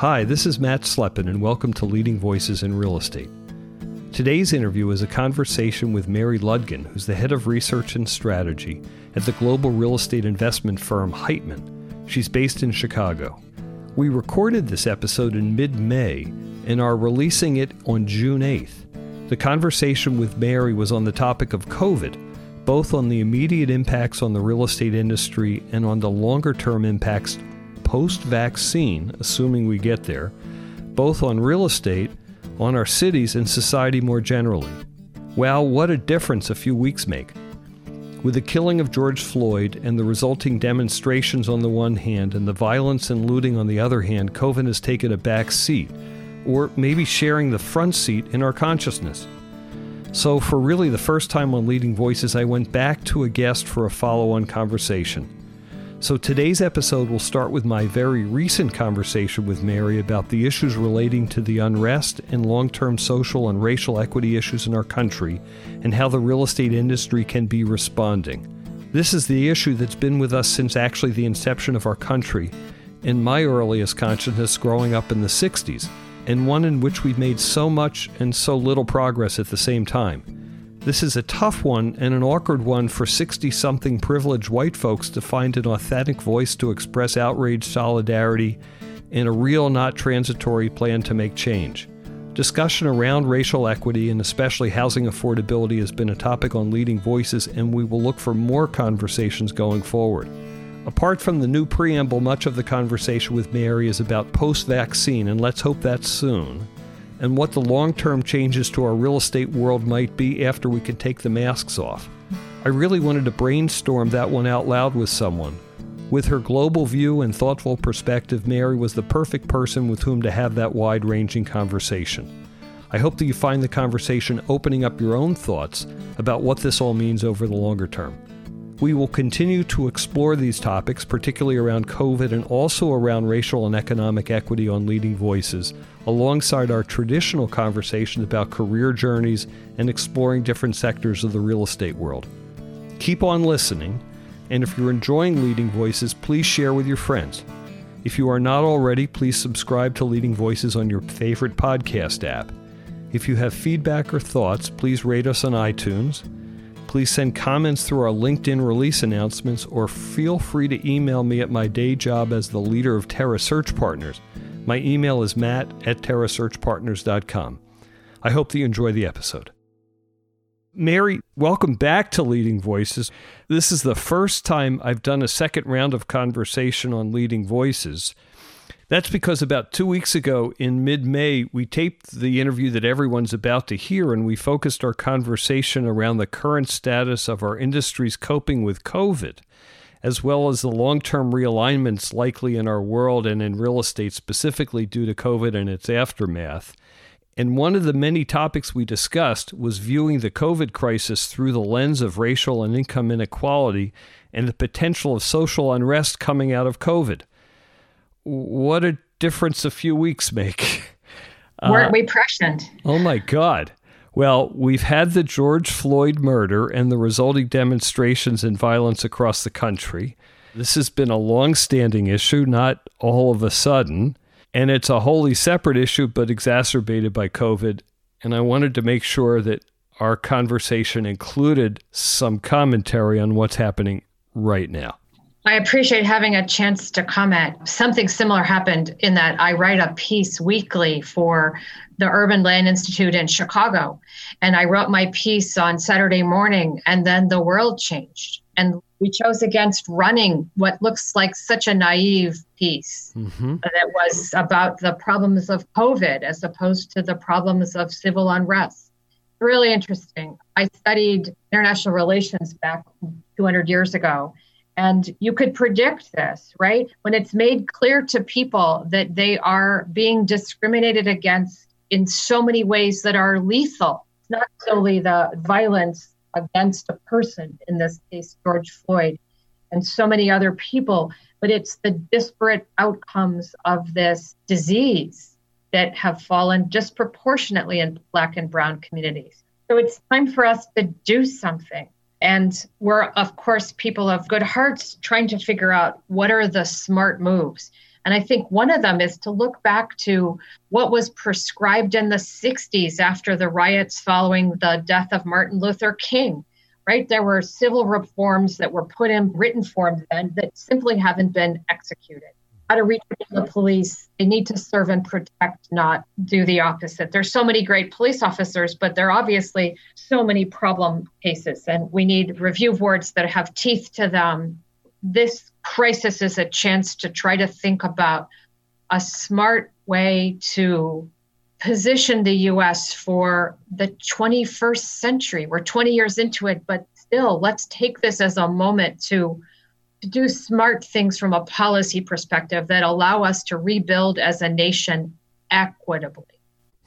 Hi, this is Matt Slepin, and welcome to Leading Voices in Real Estate. Today's interview is a conversation with Mary Ludgin, who's the head of research and strategy at the global real estate investment firm Heitman. She's based in Chicago. We recorded this episode in mid May and are releasing it on June 8th. The conversation with Mary was on the topic of COVID, both on the immediate impacts on the real estate industry and on the longer term impacts post vaccine, assuming we get there, both on real estate, on our cities, and society more generally. Wow, what a difference a few weeks make. With the killing of George Floyd and the resulting demonstrations on the one hand and the violence and looting on the other hand, COVID has taken a back seat, or maybe sharing the front seat in our consciousness. So, for really the first time on Leading Voices, I went back to a guest for a follow on conversation. So today's episode will start with my very recent conversation with Mary about the issues relating to the unrest and long term social and racial equity issues in our country and how the real estate industry can be responding. This is the issue that's been with us since actually the inception of our country, in my earliest consciousness growing up in the 60s, and one in which we've made so much and so little progress at the same time. This is a tough one and an awkward one for 60 something privileged white folks to find an authentic voice to express outrage, solidarity, and a real, not transitory plan to make change. Discussion around racial equity and especially housing affordability has been a topic on Leading Voices, and we will look for more conversations going forward. Apart from the new preamble, much of the conversation with Mary is about post vaccine, and let's hope that's soon and what the long term changes to our real estate world might be after we can take the masks off. I really wanted to brainstorm that one out loud with someone. With her global view and thoughtful perspective, Mary was the perfect person with whom to have that wide ranging conversation. I hope that you find the conversation opening up your own thoughts about what this all means over the longer term. We will continue to explore these topics, particularly around COVID and also around racial and economic equity on leading voices, alongside our traditional conversations about career journeys and exploring different sectors of the real estate world. Keep on listening, and if you're enjoying Leading Voices, please share with your friends. If you are not already, please subscribe to Leading Voices on your favorite podcast app. If you have feedback or thoughts, please rate us on iTunes Please send comments through our LinkedIn release announcements or feel free to email me at my day job as the leader of Terra Search Partners. My email is matt at terrasearchpartners.com. I hope that you enjoy the episode. Mary, welcome back to Leading Voices. This is the first time I've done a second round of conversation on Leading Voices. That's because about two weeks ago in mid May, we taped the interview that everyone's about to hear, and we focused our conversation around the current status of our industry's coping with COVID, as well as the long term realignments likely in our world and in real estate, specifically due to COVID and its aftermath. And one of the many topics we discussed was viewing the COVID crisis through the lens of racial and income inequality and the potential of social unrest coming out of COVID what a difference a few weeks make. Weren't uh, we prescient? Oh my God. Well, we've had the George Floyd murder and the resulting demonstrations and violence across the country. This has been a long standing issue, not all of a sudden. And it's a wholly separate issue, but exacerbated by COVID. And I wanted to make sure that our conversation included some commentary on what's happening right now. I appreciate having a chance to comment. Something similar happened in that I write a piece weekly for the Urban Land Institute in Chicago. And I wrote my piece on Saturday morning, and then the world changed. And we chose against running what looks like such a naive piece mm-hmm. that was about the problems of COVID as opposed to the problems of civil unrest. Really interesting. I studied international relations back 200 years ago and you could predict this, right? When it's made clear to people that they are being discriminated against in so many ways that are lethal, it's not solely the violence against a person, in this case, George Floyd, and so many other people, but it's the disparate outcomes of this disease that have fallen disproportionately in Black and Brown communities. So it's time for us to do something. And we're, of course, people of good hearts trying to figure out what are the smart moves. And I think one of them is to look back to what was prescribed in the 60s after the riots following the death of Martin Luther King. Right? There were civil reforms that were put in written form then that simply haven't been executed how to reach the police. They need to serve and protect, not do the opposite. There's so many great police officers, but there are obviously so many problem cases, and we need review boards that have teeth to them. This crisis is a chance to try to think about a smart way to position the US for the 21st century. We're 20 years into it, but still, let's take this as a moment to to do smart things from a policy perspective that allow us to rebuild as a nation equitably.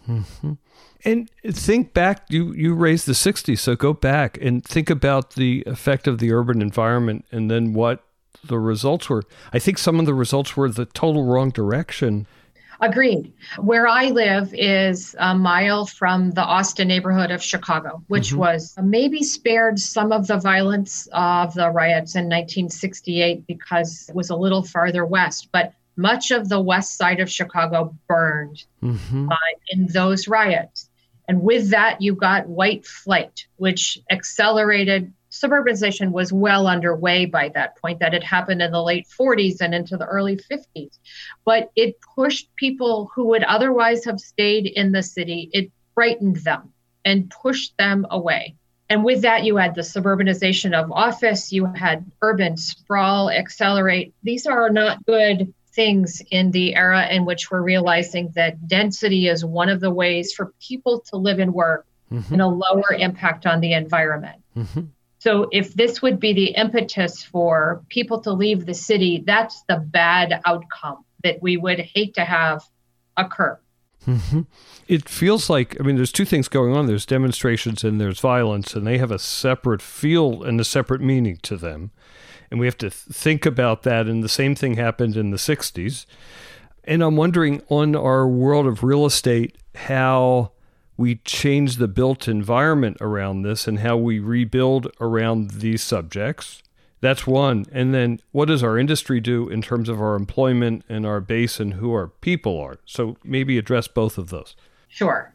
Mm-hmm. And think back, you, you raised the 60s, so go back and think about the effect of the urban environment and then what the results were. I think some of the results were the total wrong direction. Agreed. Where I live is a mile from the Austin neighborhood of Chicago, which mm-hmm. was maybe spared some of the violence of the riots in 1968 because it was a little farther west. But much of the west side of Chicago burned mm-hmm. uh, in those riots. And with that, you got white flight, which accelerated suburbanization was well underway by that point that had happened in the late 40s and into the early 50s but it pushed people who would otherwise have stayed in the city it frightened them and pushed them away and with that you had the suburbanization of office you had urban sprawl accelerate these are not good things in the era in which we're realizing that density is one of the ways for people to live and work mm-hmm. and a lower impact on the environment mm-hmm. So if this would be the impetus for people to leave the city, that's the bad outcome that we would hate to have occur. Mm-hmm. It feels like, I mean, there's two things going on. There's demonstrations and there's violence, and they have a separate feel and a separate meaning to them. And we have to think about that. And the same thing happened in the 60s. And I'm wondering on our world of real estate, how we change the built environment around this and how we rebuild around these subjects. That's one. And then what does our industry do in terms of our employment and our base and who our people are? So maybe address both of those. Sure.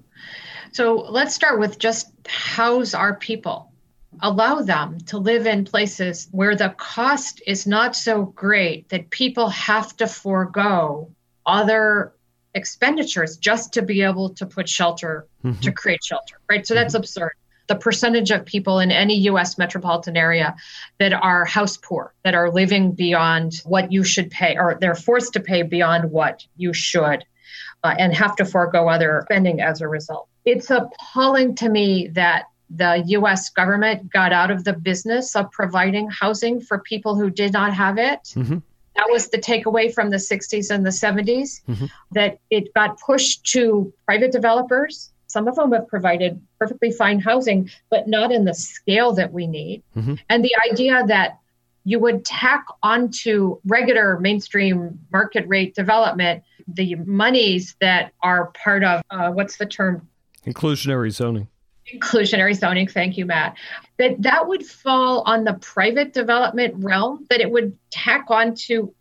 So let's start with just house our people. Allow them to live in places where the cost is not so great that people have to forego other expenditures just to be able to put shelter mm-hmm. to create shelter right so that's mm-hmm. absurd the percentage of people in any US metropolitan area that are house poor that are living beyond what you should pay or they're forced to pay beyond what you should uh, and have to forego other spending as a result it's appalling to me that the US government got out of the business of providing housing for people who did not have it. Mm-hmm that was the takeaway from the 60s and the 70s mm-hmm. that it got pushed to private developers some of them have provided perfectly fine housing but not in the scale that we need mm-hmm. and the idea that you would tack onto regular mainstream market rate development the monies that are part of uh, what's the term inclusionary zoning inclusionary zoning thank you matt that that would fall on the private development realm that it would tack on to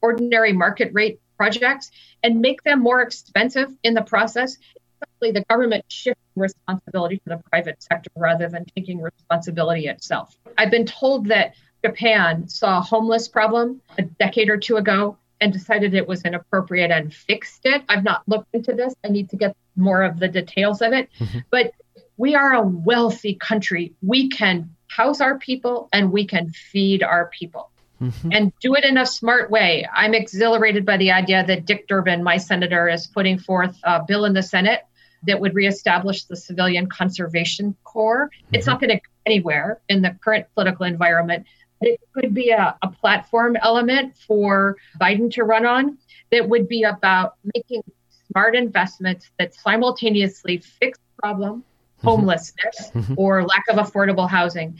ordinary market rate projects and make them more expensive in the process especially the government shifting responsibility to the private sector rather than taking responsibility itself. I've been told that japan saw a homeless problem a decade or two ago and decided it was inappropriate and fixed it. I've not looked into this. I need to get more of the details of it. Mm-hmm. but we are a wealthy country. We can house our people and we can feed our people. Mm-hmm. And do it in a smart way. I'm exhilarated by the idea that Dick Durbin, my senator, is putting forth a bill in the Senate that would reestablish the Civilian Conservation Corps. Mm-hmm. It's not going to go anywhere in the current political environment. But it could be a, a platform element for Biden to run on that would be about making smart investments that simultaneously fix the problem. Homelessness mm-hmm. or lack of affordable housing.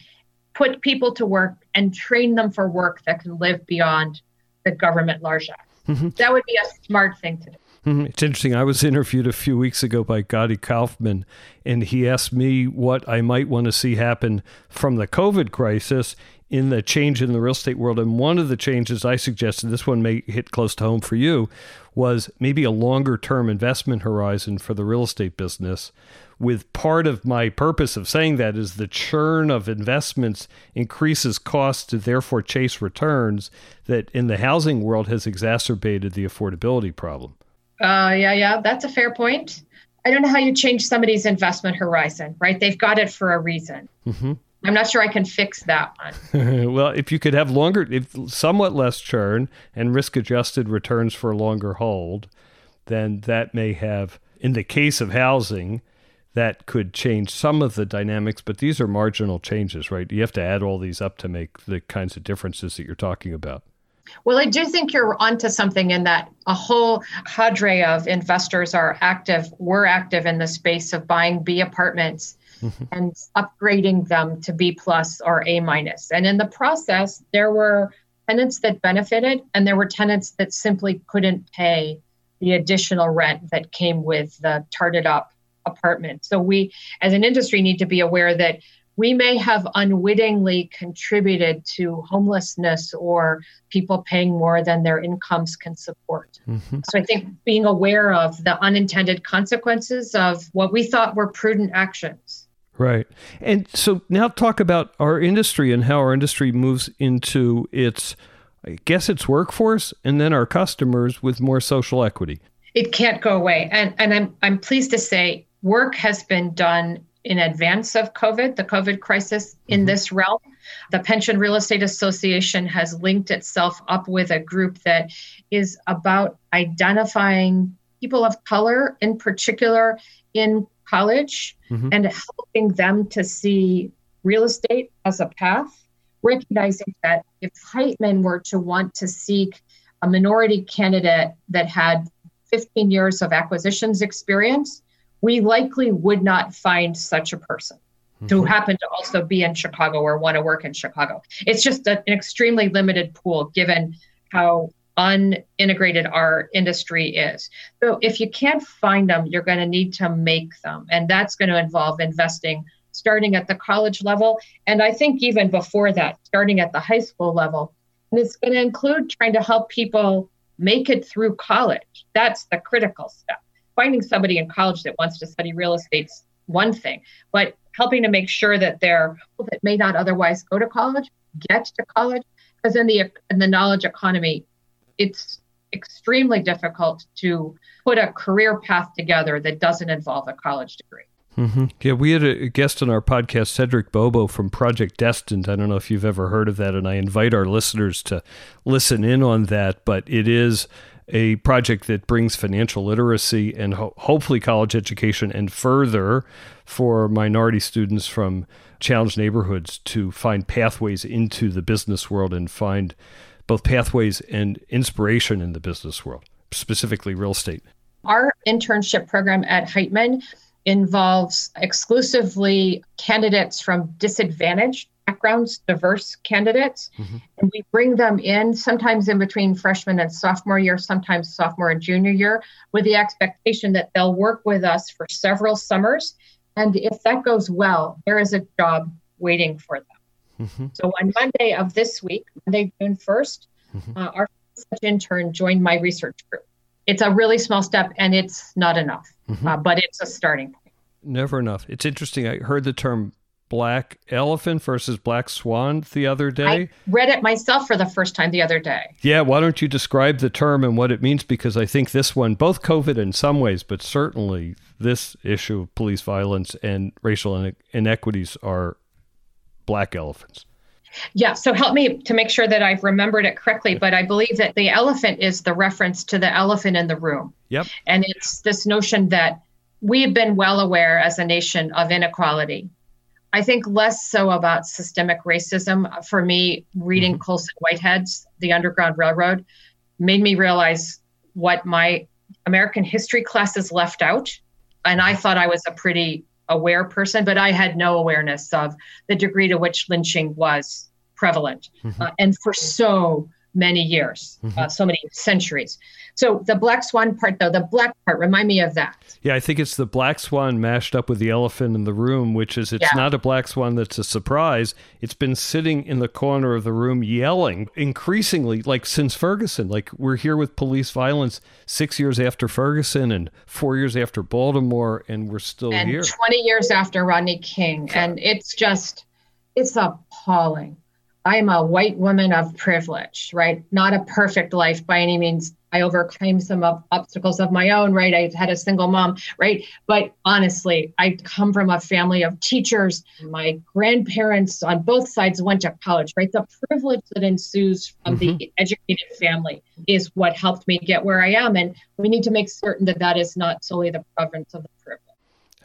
Put people to work and train them for work that can live beyond the government largesse. Mm-hmm. That would be a smart thing to do. Mm-hmm. It's interesting. I was interviewed a few weeks ago by Gadi Kaufman, and he asked me what I might want to see happen from the COVID crisis in the change in the real estate world. And one of the changes I suggested, this one may hit close to home for you, was maybe a longer term investment horizon for the real estate business. With part of my purpose of saying that is the churn of investments increases costs to therefore chase returns that in the housing world has exacerbated the affordability problem. Uh, yeah, yeah, that's a fair point. I don't know how you change somebody's investment horizon, right? They've got it for a reason. Mm-hmm. I'm not sure I can fix that one. well, if you could have longer, if somewhat less churn and risk adjusted returns for a longer hold, then that may have, in the case of housing, that could change some of the dynamics, but these are marginal changes, right? You have to add all these up to make the kinds of differences that you're talking about. Well, I do think you're onto something in that a whole cadre of investors are active, were active in the space of buying B apartments mm-hmm. and upgrading them to B plus or A minus. And in the process, there were tenants that benefited and there were tenants that simply couldn't pay the additional rent that came with the tarted up apartment. So we as an industry need to be aware that we may have unwittingly contributed to homelessness or people paying more than their incomes can support. Mm-hmm. So I think being aware of the unintended consequences of what we thought were prudent actions. Right. And so now talk about our industry and how our industry moves into its I guess its workforce and then our customers with more social equity. It can't go away. And and I'm I'm pleased to say work has been done in advance of COVID, the COVID crisis in mm-hmm. this realm. The Pension Real Estate Association has linked itself up with a group that is about identifying people of color, in particular in college, mm-hmm. and helping them to see real estate as a path, recognizing that if Heitman were to want to seek a minority candidate that had 15 years of acquisitions experience, we likely would not find such a person mm-hmm. who happened to also be in Chicago or want to work in Chicago. It's just an extremely limited pool given how unintegrated our industry is. So if you can't find them, you're going to need to make them. And that's going to involve investing starting at the college level. And I think even before that, starting at the high school level. And it's going to include trying to help people make it through college. That's the critical step finding somebody in college that wants to study real estate's one thing, but helping to make sure that they're people that may not otherwise go to college get to college because in the in the knowledge economy, it's extremely difficult to put a career path together that doesn't involve a college degree. Mm-hmm. Yeah, we had a guest on our podcast, Cedric Bobo from Project Destined. I don't know if you've ever heard of that, and I invite our listeners to listen in on that. But it is a project that brings financial literacy and ho- hopefully college education and further for minority students from challenged neighborhoods to find pathways into the business world and find both pathways and inspiration in the business world, specifically real estate. Our internship program at Heitman involves exclusively candidates from disadvantaged backgrounds, diverse candidates, mm-hmm. and we bring them in sometimes in between freshman and sophomore year, sometimes sophomore and junior year, with the expectation that they'll work with us for several summers. And if that goes well, there is a job waiting for them. Mm-hmm. So on Monday of this week, Monday, June 1st, mm-hmm. uh, our intern joined my research group. It's a really small step and it's not enough, mm-hmm. uh, but it's a starting point. Never enough. It's interesting. I heard the term black elephant versus black swan the other day? I read it myself for the first time the other day. Yeah, why don't you describe the term and what it means? Because I think this one, both COVID in some ways, but certainly this issue of police violence and racial inequities are black elephants. Yeah, so help me to make sure that I've remembered it correctly, but I believe that the elephant is the reference to the elephant in the room. Yep. And it's this notion that we have been well aware as a nation of inequality I think less so about systemic racism. For me, reading mm-hmm. Colson Whitehead's The Underground Railroad made me realize what my American history classes left out. And I thought I was a pretty aware person, but I had no awareness of the degree to which lynching was prevalent. Mm-hmm. Uh, and for so many years, mm-hmm. uh, so many centuries. So the black swan part, though, the black part, remind me of that. Yeah, I think it's the black swan mashed up with the elephant in the room, which is it's yeah. not a black swan that's a surprise. It's been sitting in the corner of the room yelling increasingly, like since Ferguson. Like we're here with police violence six years after Ferguson and four years after Baltimore, and we're still and here. 20 years after Rodney King. And it's just, it's appalling. I'm a white woman of privilege, right? Not a perfect life by any means. I overcame some of obstacles of my own, right? I had a single mom, right? But honestly, I come from a family of teachers. My grandparents on both sides went to college, right? The privilege that ensues from mm-hmm. the educated family is what helped me get where I am. And we need to make certain that that is not solely the province of the privilege.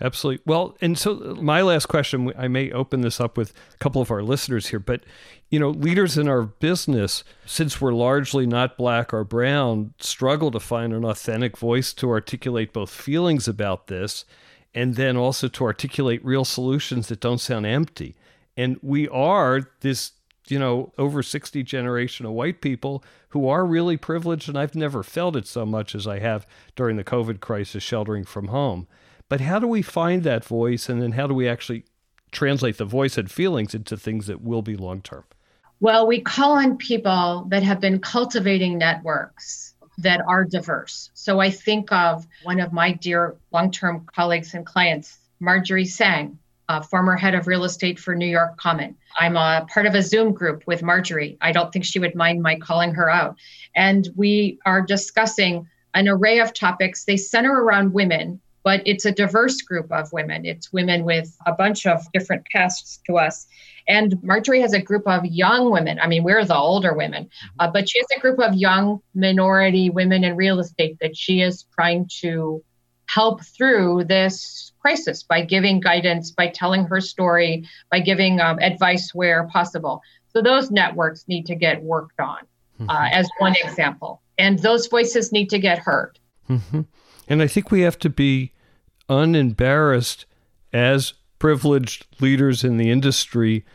Absolutely. Well, and so uh, my last question, I may open this up with a couple of our listeners here, but you know, leaders in our business, since we're largely not black or brown, struggle to find an authentic voice to articulate both feelings about this and then also to articulate real solutions that don't sound empty. And we are this, you know, over 60 generation of white people who are really privileged, and I've never felt it so much as I have during the COVID crisis sheltering from home. But how do we find that voice and then how do we actually translate the voice and feelings into things that will be long term? Well, we call on people that have been cultivating networks that are diverse. So I think of one of my dear long term colleagues and clients, Marjorie Sang, former head of real estate for New York Common. I'm a part of a Zoom group with Marjorie. I don't think she would mind my calling her out. And we are discussing an array of topics. They center around women but it's a diverse group of women. It's women with a bunch of different casts to us. And Marjorie has a group of young women. I mean, we're the older women, mm-hmm. uh, but she has a group of young minority women in real estate that she is trying to help through this crisis by giving guidance, by telling her story, by giving um, advice where possible. So those networks need to get worked on, uh, mm-hmm. as one example. And those voices need to get heard. And I think we have to be unembarrassed as privileged leaders in the industry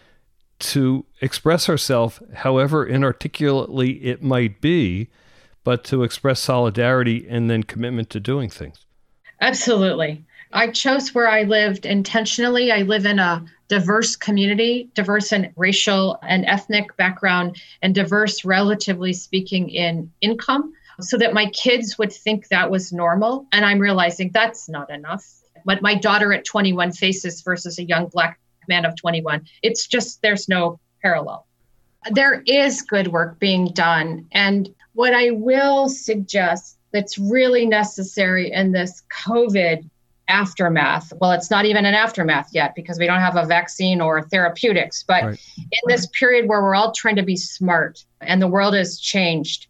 to express ourselves, however inarticulately it might be, but to express solidarity and then commitment to doing things. Absolutely. I chose where I lived intentionally. I live in a diverse community, diverse in racial and ethnic background, and diverse, relatively speaking, in income so that my kids would think that was normal. And I'm realizing that's not enough. What my daughter at 21 faces versus a young black man of 21, it's just, there's no parallel. There is good work being done. And what I will suggest that's really necessary in this COVID aftermath. Well, it's not even an aftermath yet because we don't have a vaccine or therapeutics. But right. in this period where we're all trying to be smart and the world has changed,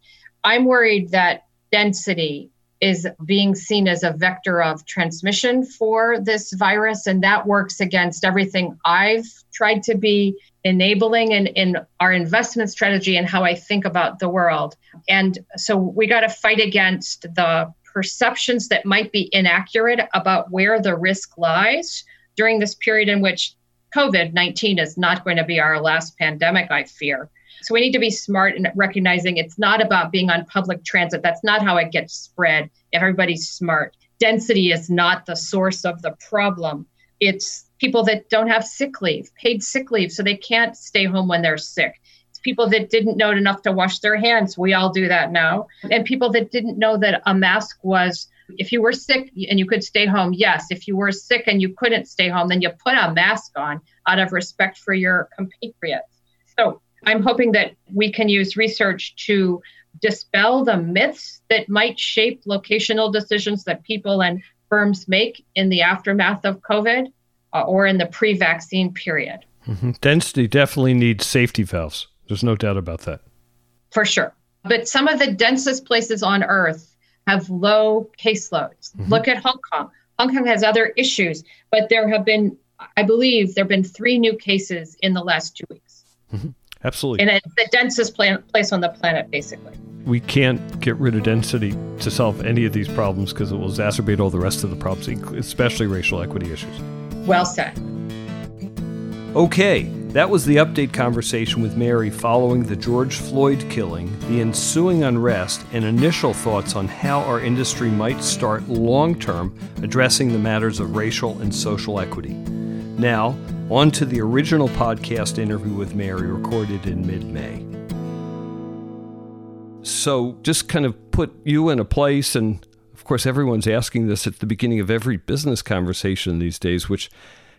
I'm worried that density is being seen as a vector of transmission for this virus, and that works against everything I've tried to be enabling in, in our investment strategy and how I think about the world. And so we got to fight against the perceptions that might be inaccurate about where the risk lies during this period in which COVID 19 is not going to be our last pandemic, I fear. So we need to be smart in recognizing it's not about being on public transit. That's not how it gets spread. If everybody's smart, density is not the source of the problem. It's people that don't have sick leave, paid sick leave, so they can't stay home when they're sick. It's people that didn't know enough to wash their hands. We all do that now. And people that didn't know that a mask was if you were sick and you could stay home, yes. If you were sick and you couldn't stay home, then you put a mask on out of respect for your compatriots. So I'm hoping that we can use research to dispel the myths that might shape locational decisions that people and firms make in the aftermath of COVID uh, or in the pre vaccine period. Mm-hmm. Density definitely needs safety valves. There's no doubt about that. For sure. But some of the densest places on earth have low caseloads. Mm-hmm. Look at Hong Kong. Hong Kong has other issues, but there have been, I believe, there have been three new cases in the last two weeks. Mm-hmm. Absolutely. And it's the densest plan- place on the planet, basically. We can't get rid of density to solve any of these problems because it will exacerbate all the rest of the problems, especially racial equity issues. Well said. Okay, That was the update conversation with Mary following the George Floyd killing, the ensuing unrest, and initial thoughts on how our industry might start long term addressing the matters of racial and social equity. Now, on to the original podcast interview with Mary recorded in mid May. So, just kind of put you in a place, and of course, everyone's asking this at the beginning of every business conversation these days, which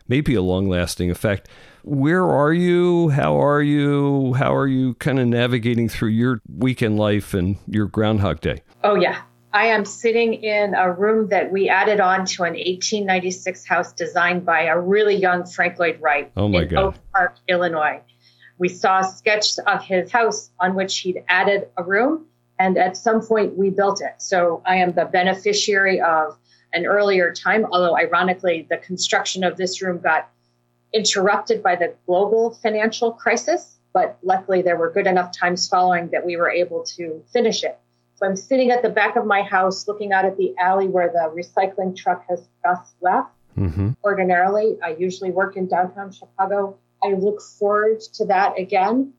may be a long lasting effect. Where are you? How are you? How are you kind of navigating through your weekend life and your Groundhog Day? Oh, yeah. I am sitting in a room that we added on to an 1896 house designed by a really young Frank Lloyd Wright oh my in God. Oak Park, Illinois. We saw a sketch of his house on which he'd added a room, and at some point we built it. So I am the beneficiary of an earlier time, although ironically, the construction of this room got interrupted by the global financial crisis. But luckily, there were good enough times following that we were able to finish it. So I'm sitting at the back of my house looking out at the alley where the recycling truck has just left. Mm-hmm. Ordinarily, I usually work in downtown Chicago. I look forward to that again.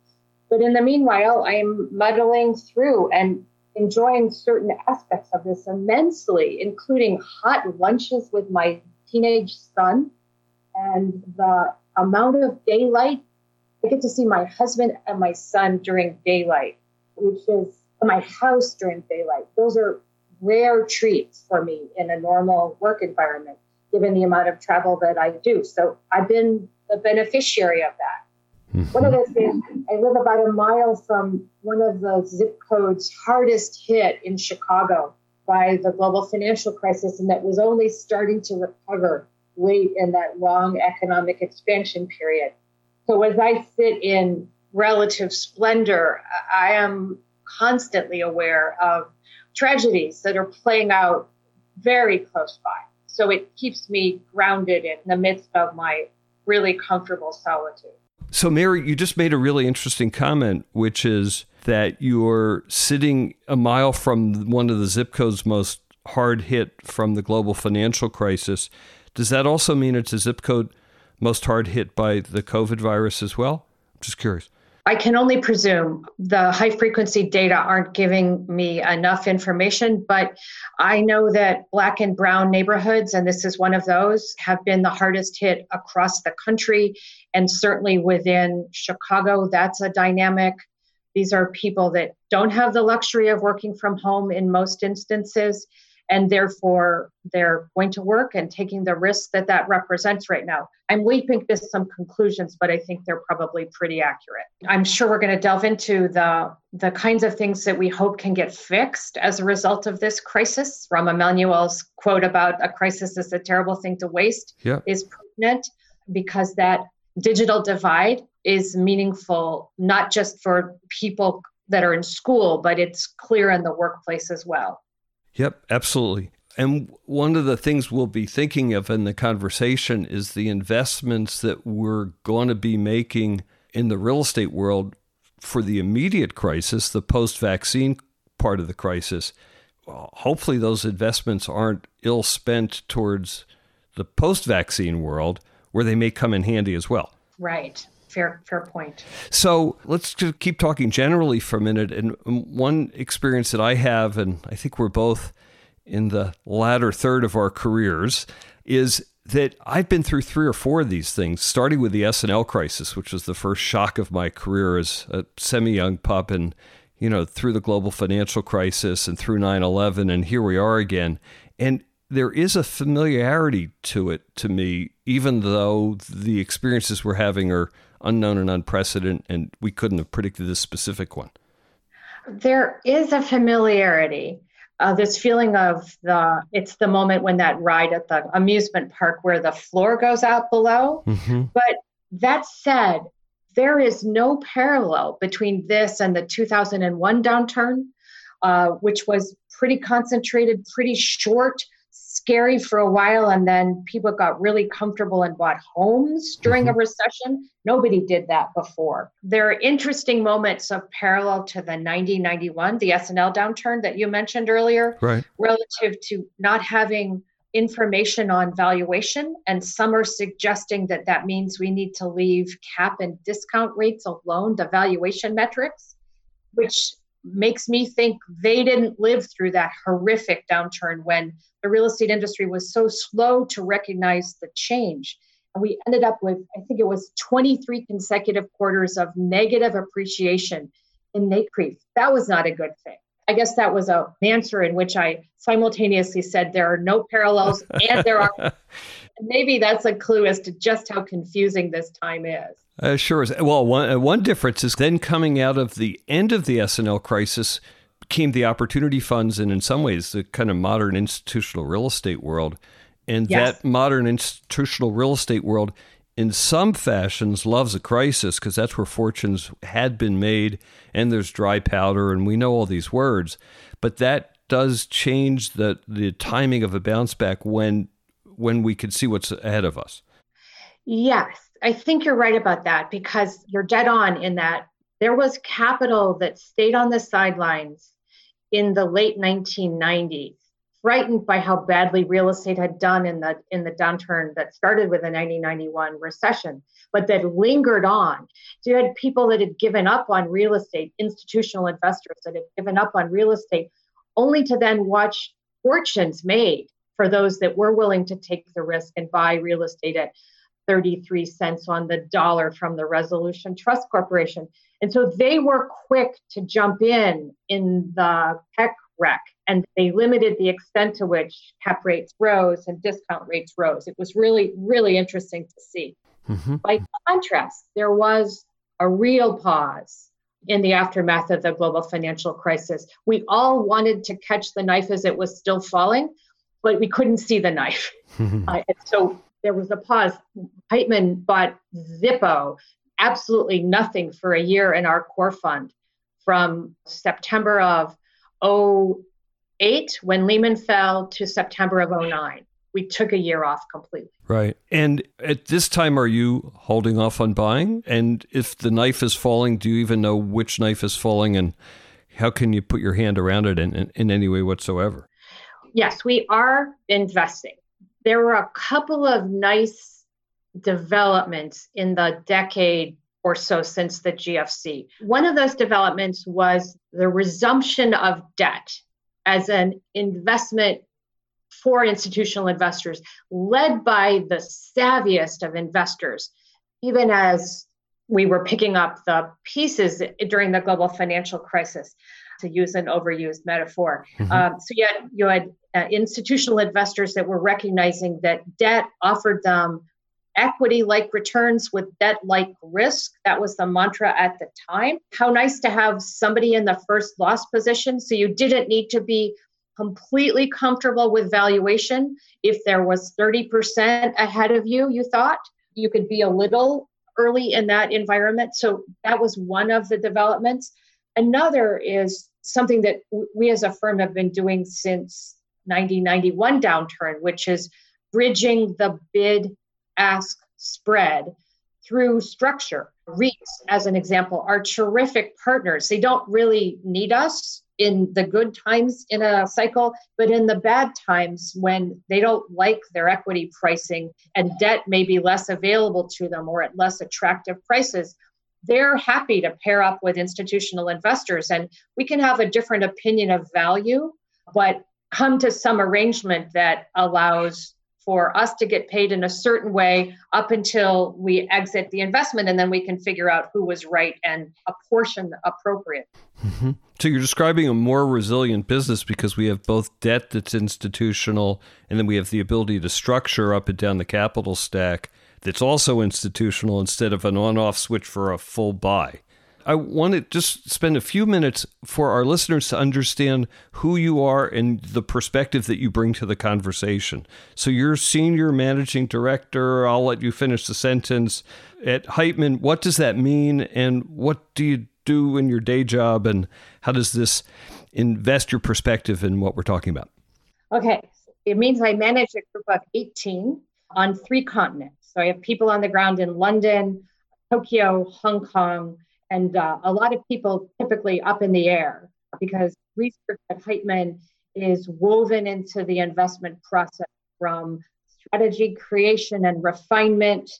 But in the meanwhile, I am muddling through and enjoying certain aspects of this immensely, including hot lunches with my teenage son and the amount of daylight. I get to see my husband and my son during daylight, which is my house during daylight. Those are rare treats for me in a normal work environment, given the amount of travel that I do. So I've been the beneficiary of that. Mm-hmm. One of the things, I live about a mile from one of the zip codes hardest hit in Chicago by the global financial crisis, and that was only starting to recover late in that long economic expansion period. So as I sit in relative splendor, I am constantly aware of tragedies that are playing out very close by. So it keeps me grounded in the midst of my really comfortable solitude. So, Mary, you just made a really interesting comment, which is that you're sitting a mile from one of the zip codes most hard hit from the global financial crisis. Does that also mean it's a zip code most hard hit by the COVID virus as well? I'm just curious. I can only presume the high frequency data aren't giving me enough information, but I know that black and brown neighborhoods, and this is one of those, have been the hardest hit across the country. And certainly within Chicago, that's a dynamic. These are people that don't have the luxury of working from home in most instances and therefore they're going to work and taking the risk that that represents right now. I'm leaping to some conclusions, but I think they're probably pretty accurate. I'm sure we're going to delve into the the kinds of things that we hope can get fixed as a result of this crisis. Rahm Emanuel's quote about a crisis is a terrible thing to waste yeah. is pertinent because that digital divide is meaningful not just for people that are in school, but it's clear in the workplace as well. Yep, absolutely. And one of the things we'll be thinking of in the conversation is the investments that we're going to be making in the real estate world for the immediate crisis, the post vaccine part of the crisis. Hopefully, those investments aren't ill spent towards the post vaccine world where they may come in handy as well. Right. Fair, fair point. So let's just keep talking generally for a minute. And one experience that I have, and I think we're both in the latter third of our careers, is that I've been through three or four of these things, starting with the S&L crisis, which was the first shock of my career as a semi-young pup, and you know through the global financial crisis and through 9/11, and here we are again. And there is a familiarity to it to me, even though the experiences we're having are unknown and unprecedented, and we couldn't have predicted this specific one. There is a familiarity. Uh, this feeling of the it's the moment when that ride at the amusement park where the floor goes out below. Mm-hmm. But that said, there is no parallel between this and the 2001 downturn, uh, which was pretty concentrated, pretty short, scary for a while and then people got really comfortable and bought homes during mm-hmm. a recession. Nobody did that before. There are interesting moments of parallel to the 90-91 the S&L downturn that you mentioned earlier right. relative to not having information on valuation, and some are suggesting that that means we need to leave cap and discount rates alone, the valuation metrics, which makes me think they didn't live through that horrific downturn when the real estate industry was so slow to recognize the change. And we ended up with, I think it was 23 consecutive quarters of negative appreciation in NCREIF. That was not a good thing. I guess that was a answer in which I simultaneously said there are no parallels and there are. Maybe that's a clue as to just how confusing this time is. Uh, sure is. Well, one, uh, one difference is then coming out of the end of the S&L crisis came the opportunity funds and in some ways the kind of modern institutional real estate world. And yes. that modern institutional real estate world in some fashions loves a crisis because that's where fortunes had been made and there's dry powder and we know all these words. But that does change the the timing of a bounce back when when we can see what's ahead of us. Yes i think you're right about that because you're dead on in that there was capital that stayed on the sidelines in the late 1990s frightened by how badly real estate had done in the in the downturn that started with the 1991 recession but that lingered on. So you had people that had given up on real estate institutional investors that had given up on real estate only to then watch fortunes made for those that were willing to take the risk and buy real estate at 33 cents on the dollar from the resolution trust corporation. And so they were quick to jump in in the tech wreck and they limited the extent to which cap rates rose and discount rates rose. It was really, really interesting to see. Mm-hmm. By contrast, there was a real pause in the aftermath of the global financial crisis. We all wanted to catch the knife as it was still falling, but we couldn't see the knife. Mm-hmm. Uh, so there was a pause. Heitman bought Zippo, absolutely nothing for a year in our core fund from September of 08 when Lehman fell to September of 09. We took a year off completely. Right. And at this time, are you holding off on buying? And if the knife is falling, do you even know which knife is falling and how can you put your hand around it in, in, in any way whatsoever? Yes, we are investing. There were a couple of nice developments in the decade or so since the GFC. One of those developments was the resumption of debt as an investment for institutional investors, led by the savviest of investors, even as we were picking up the pieces during the global financial crisis, to use an overused metaphor. Mm-hmm. Um, so you had, you had uh, institutional investors that were recognizing that debt offered them equity like returns with debt like risk. That was the mantra at the time. How nice to have somebody in the first loss position. So you didn't need to be completely comfortable with valuation. If there was 30% ahead of you, you thought you could be a little early in that environment. So that was one of the developments. Another is something that we as a firm have been doing since 1991 downturn, which is bridging the bid ask spread through structure. REITs, as an example, are terrific partners. They don't really need us in the good times in a cycle, but in the bad times when they don't like their equity pricing and debt may be less available to them or at less attractive prices, they're happy to pair up with institutional investors. And we can have a different opinion of value, but come to some arrangement that allows for us to get paid in a certain way up until we exit the investment and then we can figure out who was right and apportion appropriate. Mm-hmm. So you're describing a more resilient business because we have both debt that's institutional and then we have the ability to structure up and down the capital stack that's also institutional instead of an on off switch for a full buy. I want to just spend a few minutes for our listeners to understand who you are and the perspective that you bring to the conversation. So, you're senior managing director. I'll let you finish the sentence. At Heitman, what does that mean? And what do you do in your day job? And how does this invest your perspective in what we're talking about? Okay. It means I manage a group of 18 on three continents. So, I have people on the ground in London, Tokyo, Hong Kong and uh, a lot of people typically up in the air because research at Heitman is woven into the investment process from strategy creation and refinement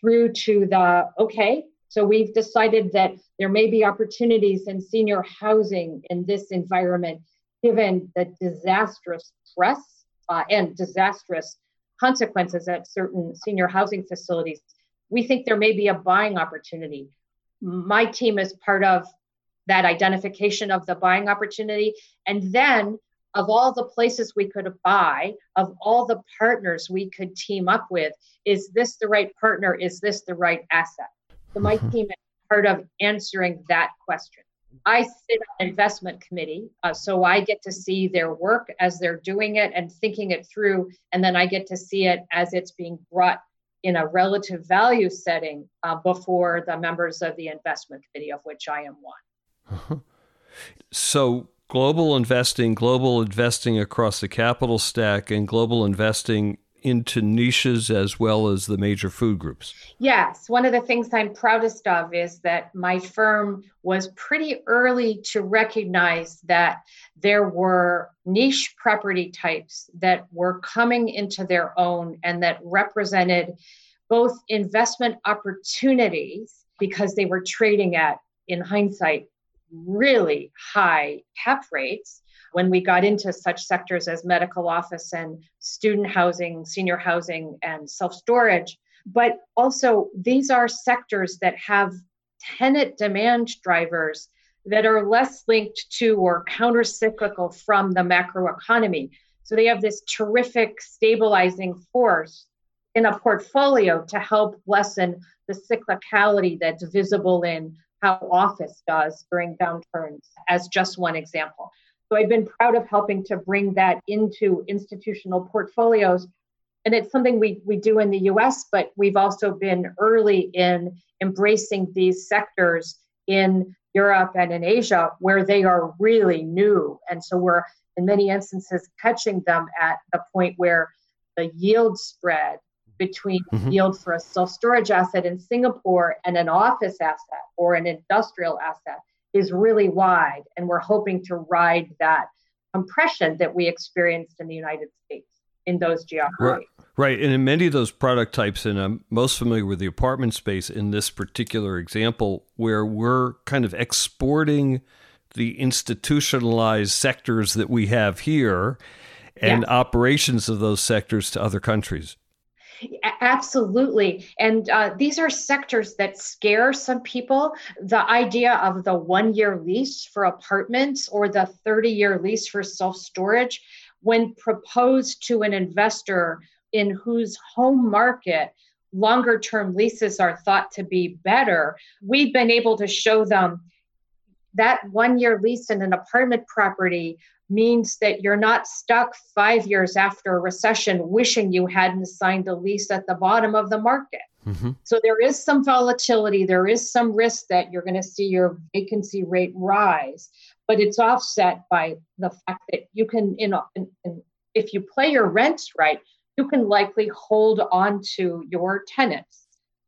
through to the okay, so we've decided that there may be opportunities in senior housing in this environment, given the disastrous press uh, and disastrous consequences at certain senior housing facilities. We think there may be a buying opportunity. My team is part of that identification of the buying opportunity. And then, of all the places we could buy, of all the partners we could team up with, is this the right partner? Is this the right asset? So my mm-hmm. team is part of answering that question. I sit on investment committee, uh, so I get to see their work as they're doing it and thinking it through, and then I get to see it as it's being brought in a relative value setting uh, before the members of the investment committee, of which I am one. So, global investing, global investing across the capital stack, and global investing into niches as well as the major food groups? Yes. One of the things I'm proudest of is that my firm was pretty early to recognize that there were niche property types that were coming into their own and that represented both investment opportunities because they were trading at, in hindsight, really high cap rates when we got into such sectors as medical office and student housing, senior housing, and self storage. But also, these are sectors that have tenant demand drivers that are less linked to or countercyclical from the macroeconomy. So they have this terrific stabilizing force in a portfolio to help lessen the cyclicality that's visible in how office does during downturns, as just one example. So I've been proud of helping to bring that into institutional portfolios. And it's something we, we do in the US, but we've also been early in embracing these sectors in Europe and in Asia where they are really new. And so we're in many instances catching them at the point where the yield spread between mm-hmm. yield for a self storage asset in Singapore and an office asset or an industrial asset is really wide, and we're hoping to ride that compression that we experienced in the United States in those geographies. Right. Right. And in many of those product types, and I'm most familiar with the apartment space in this particular example, where we're kind of exporting the institutionalized sectors that we have here and yeah. operations of those sectors to other countries. Absolutely. And uh, these are sectors that scare some people. The idea of the one year lease for apartments or the 30 year lease for self storage, when proposed to an investor in whose home market longer term leases are thought to be better, we've been able to show them that one year lease in an apartment property means that you're not stuck five years after a recession wishing you hadn't signed a lease at the bottom of the market. Mm-hmm. So there is some volatility, there is some risk that you're going to see your vacancy rate rise, but it's offset by the fact that you can, in, in, in if you play your rents right, you can likely hold on to your tenants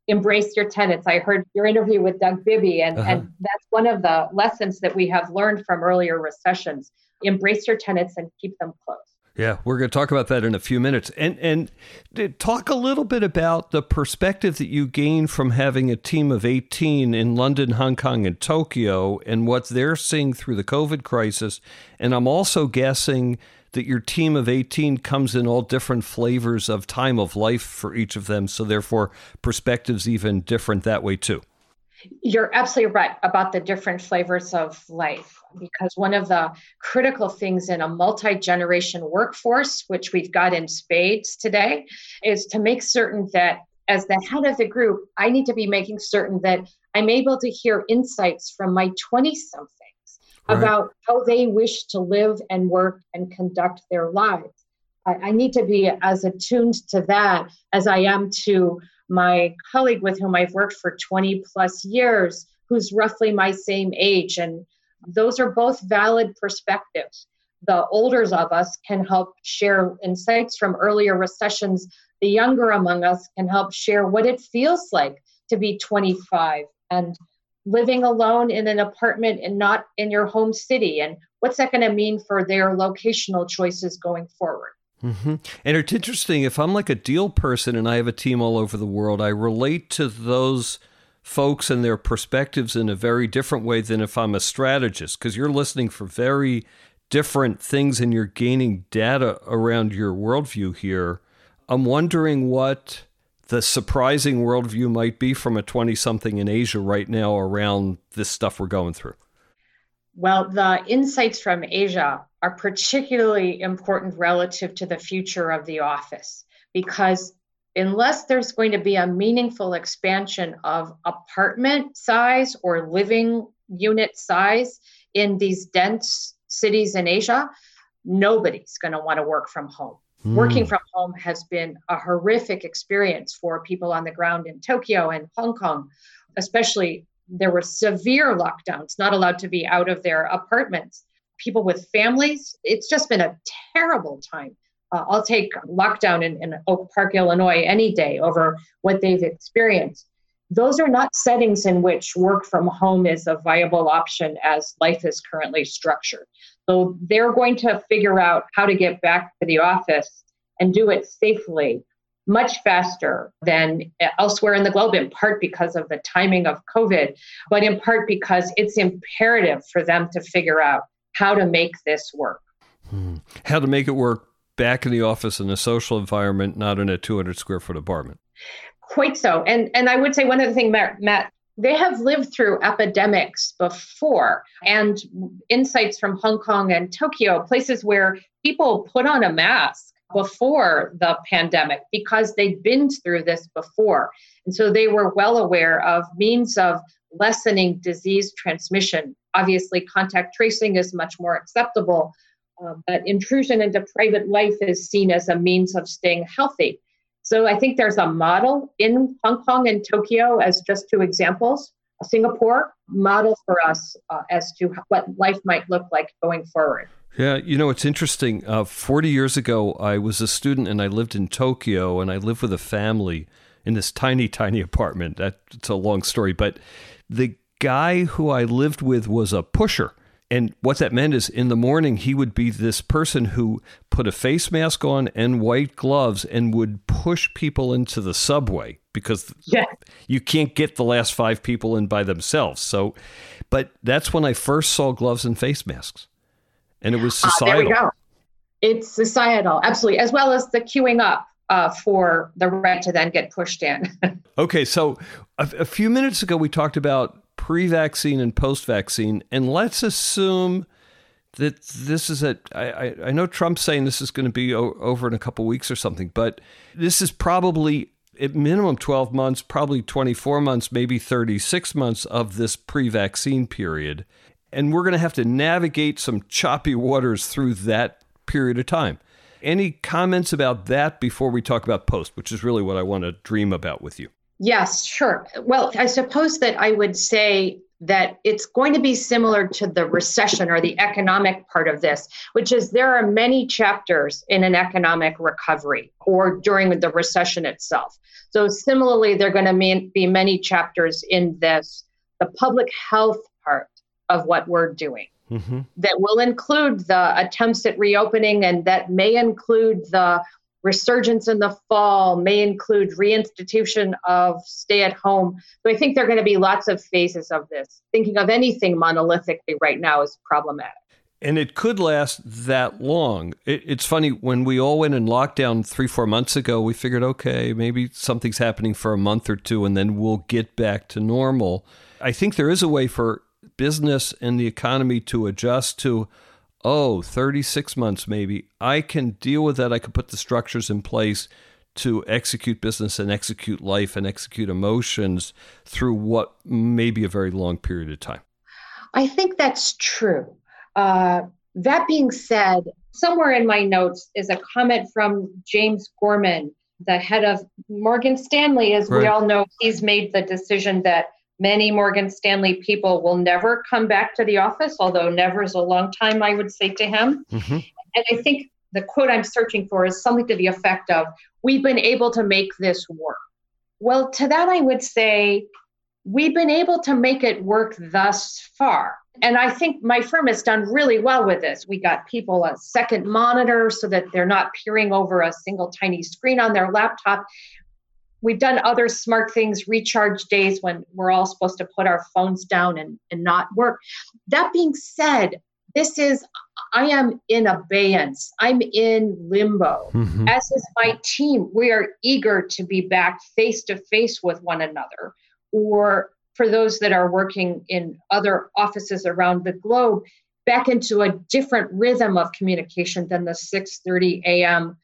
embrace your tenants. I heard your interview with Doug Bibby, and, uh-huh. and that's one of the lessons that we have learned from earlier recessions embrace your tenants and keep them close. Yeah, we're going to talk about that in a few minutes. And and talk a little bit about the perspective that you gain from having a team of 18 in London, Hong Kong, and Tokyo and what they're seeing through the COVID crisis. And I'm also guessing that your team of 18 comes in all different flavors of time of life for each of them. So therefore perspectives even different that way too. You're absolutely right about the different flavors of life because one of the critical things in a multi generation workforce, which we've got in spades today, is to make certain that as the head of the group, I need to be making certain that I'm able to hear insights from my 20 somethings right. about how they wish to live and work and conduct their lives. I, I need to be as attuned to that as I am to my colleague with whom I've worked for 20 plus years, who's roughly my same age. And those are both valid perspectives. The older of us can help share insights from earlier recessions. The younger among us can help share what it feels like to be 25 and living alone in an apartment and not in your home city. And what's that going to mean for their locational choices going forward? Mm-hmm. And it's interesting, if I'm like a deal person and I have a team all over the world, I relate to those folks and their perspectives in a very different way than if I'm a strategist, because you're listening for very different things and you're gaining data around your worldview here. I'm wondering what the surprising worldview might be from a 20 something in Asia right now around this stuff we're going through. Well, the insights from Asia are particularly important relative to the future of the office because unless there's going to be a meaningful expansion of apartment size or living unit size in these dense cities in Asia, nobody's going to want to work from home. Mm. Working from home has been a horrific experience for people on the ground in Tokyo and Hong Kong, especially there were severe lockdowns, not allowed to be out of their apartments. People with families, it's just been a terrible time. Uh, I'll take lockdown in, in Oak Park, Illinois, any day over what they've experienced. Those are not settings in which work from home is a viable option as life is currently structured. So they're going to figure out how to get back to the office and do it safely much faster than elsewhere in the globe, in part because of the timing of COVID, but in part because it's imperative for them to figure out how to make this work. Hmm. How to make it work back in the office in a social environment, not in a 200 square foot apartment. Quite so. And, and I would say one other thing, Matt, Matt they have lived through epidemics before and insights from Hong Kong and Tokyo, places where people put on a mask before the pandemic because they'd been through this before. And so they were well aware of means of lessening disease transmission. Obviously, contact tracing is much more acceptable, uh, but intrusion into private life is seen as a means of staying healthy. So I think there's a model in Hong Kong and Tokyo as just two examples. Singapore model for us uh, as to what life might look like going forward. Yeah, you know, it's interesting. Uh, 40 years ago, I was a student and I lived in Tokyo and I lived with a family in this tiny, tiny apartment. That's a long story. But the guy who I lived with was a pusher. And what that meant is in the morning, he would be this person who put a face mask on and white gloves and would push people into the subway because yeah. you can't get the last five people in by themselves. So, but that's when I first saw gloves and face masks and it was societal. Uh, there we go. It's societal, absolutely, as well as the queuing up uh, for the right to then get pushed in. okay, so a, a few minutes ago we talked about pre-vaccine and post-vaccine, and let's assume that this is a. I, I know Trump's saying this is going to be over in a couple weeks or something, but this is probably at minimum 12 months, probably 24 months, maybe 36 months of this pre vaccine period and we're going to have to navigate some choppy waters through that period of time. Any comments about that before we talk about post, which is really what I want to dream about with you? Yes, sure. Well, I suppose that I would say that it's going to be similar to the recession or the economic part of this, which is there are many chapters in an economic recovery or during the recession itself. So, similarly, there are going to be many chapters in this, the public health part, of what we're doing. Mm-hmm. That will include the attempts at reopening and that may include the resurgence in the fall, may include reinstitution of stay at home. So I think there are going to be lots of phases of this. Thinking of anything monolithically right now is problematic. And it could last that long. It, it's funny, when we all went in lockdown three, four months ago, we figured, okay, maybe something's happening for a month or two and then we'll get back to normal. I think there is a way for business and the economy to adjust to, oh, 36 months maybe, I can deal with that. I can put the structures in place to execute business and execute life and execute emotions through what may be a very long period of time. I think that's true. Uh, that being said, somewhere in my notes is a comment from James Gorman, the head of Morgan Stanley. As right. we all know, he's made the decision that Many Morgan Stanley people will never come back to the office, although never is a long time, I would say to him. Mm-hmm. And I think the quote I'm searching for is something to the effect of, We've been able to make this work. Well, to that, I would say, We've been able to make it work thus far. And I think my firm has done really well with this. We got people a second monitor so that they're not peering over a single tiny screen on their laptop. We've done other smart things, recharge days when we're all supposed to put our phones down and, and not work. That being said, this is, I am in abeyance. I'm in limbo. Mm-hmm. As is my team. We are eager to be back face to face with one another. Or for those that are working in other offices around the globe, back into a different rhythm of communication than the 6:30 a.m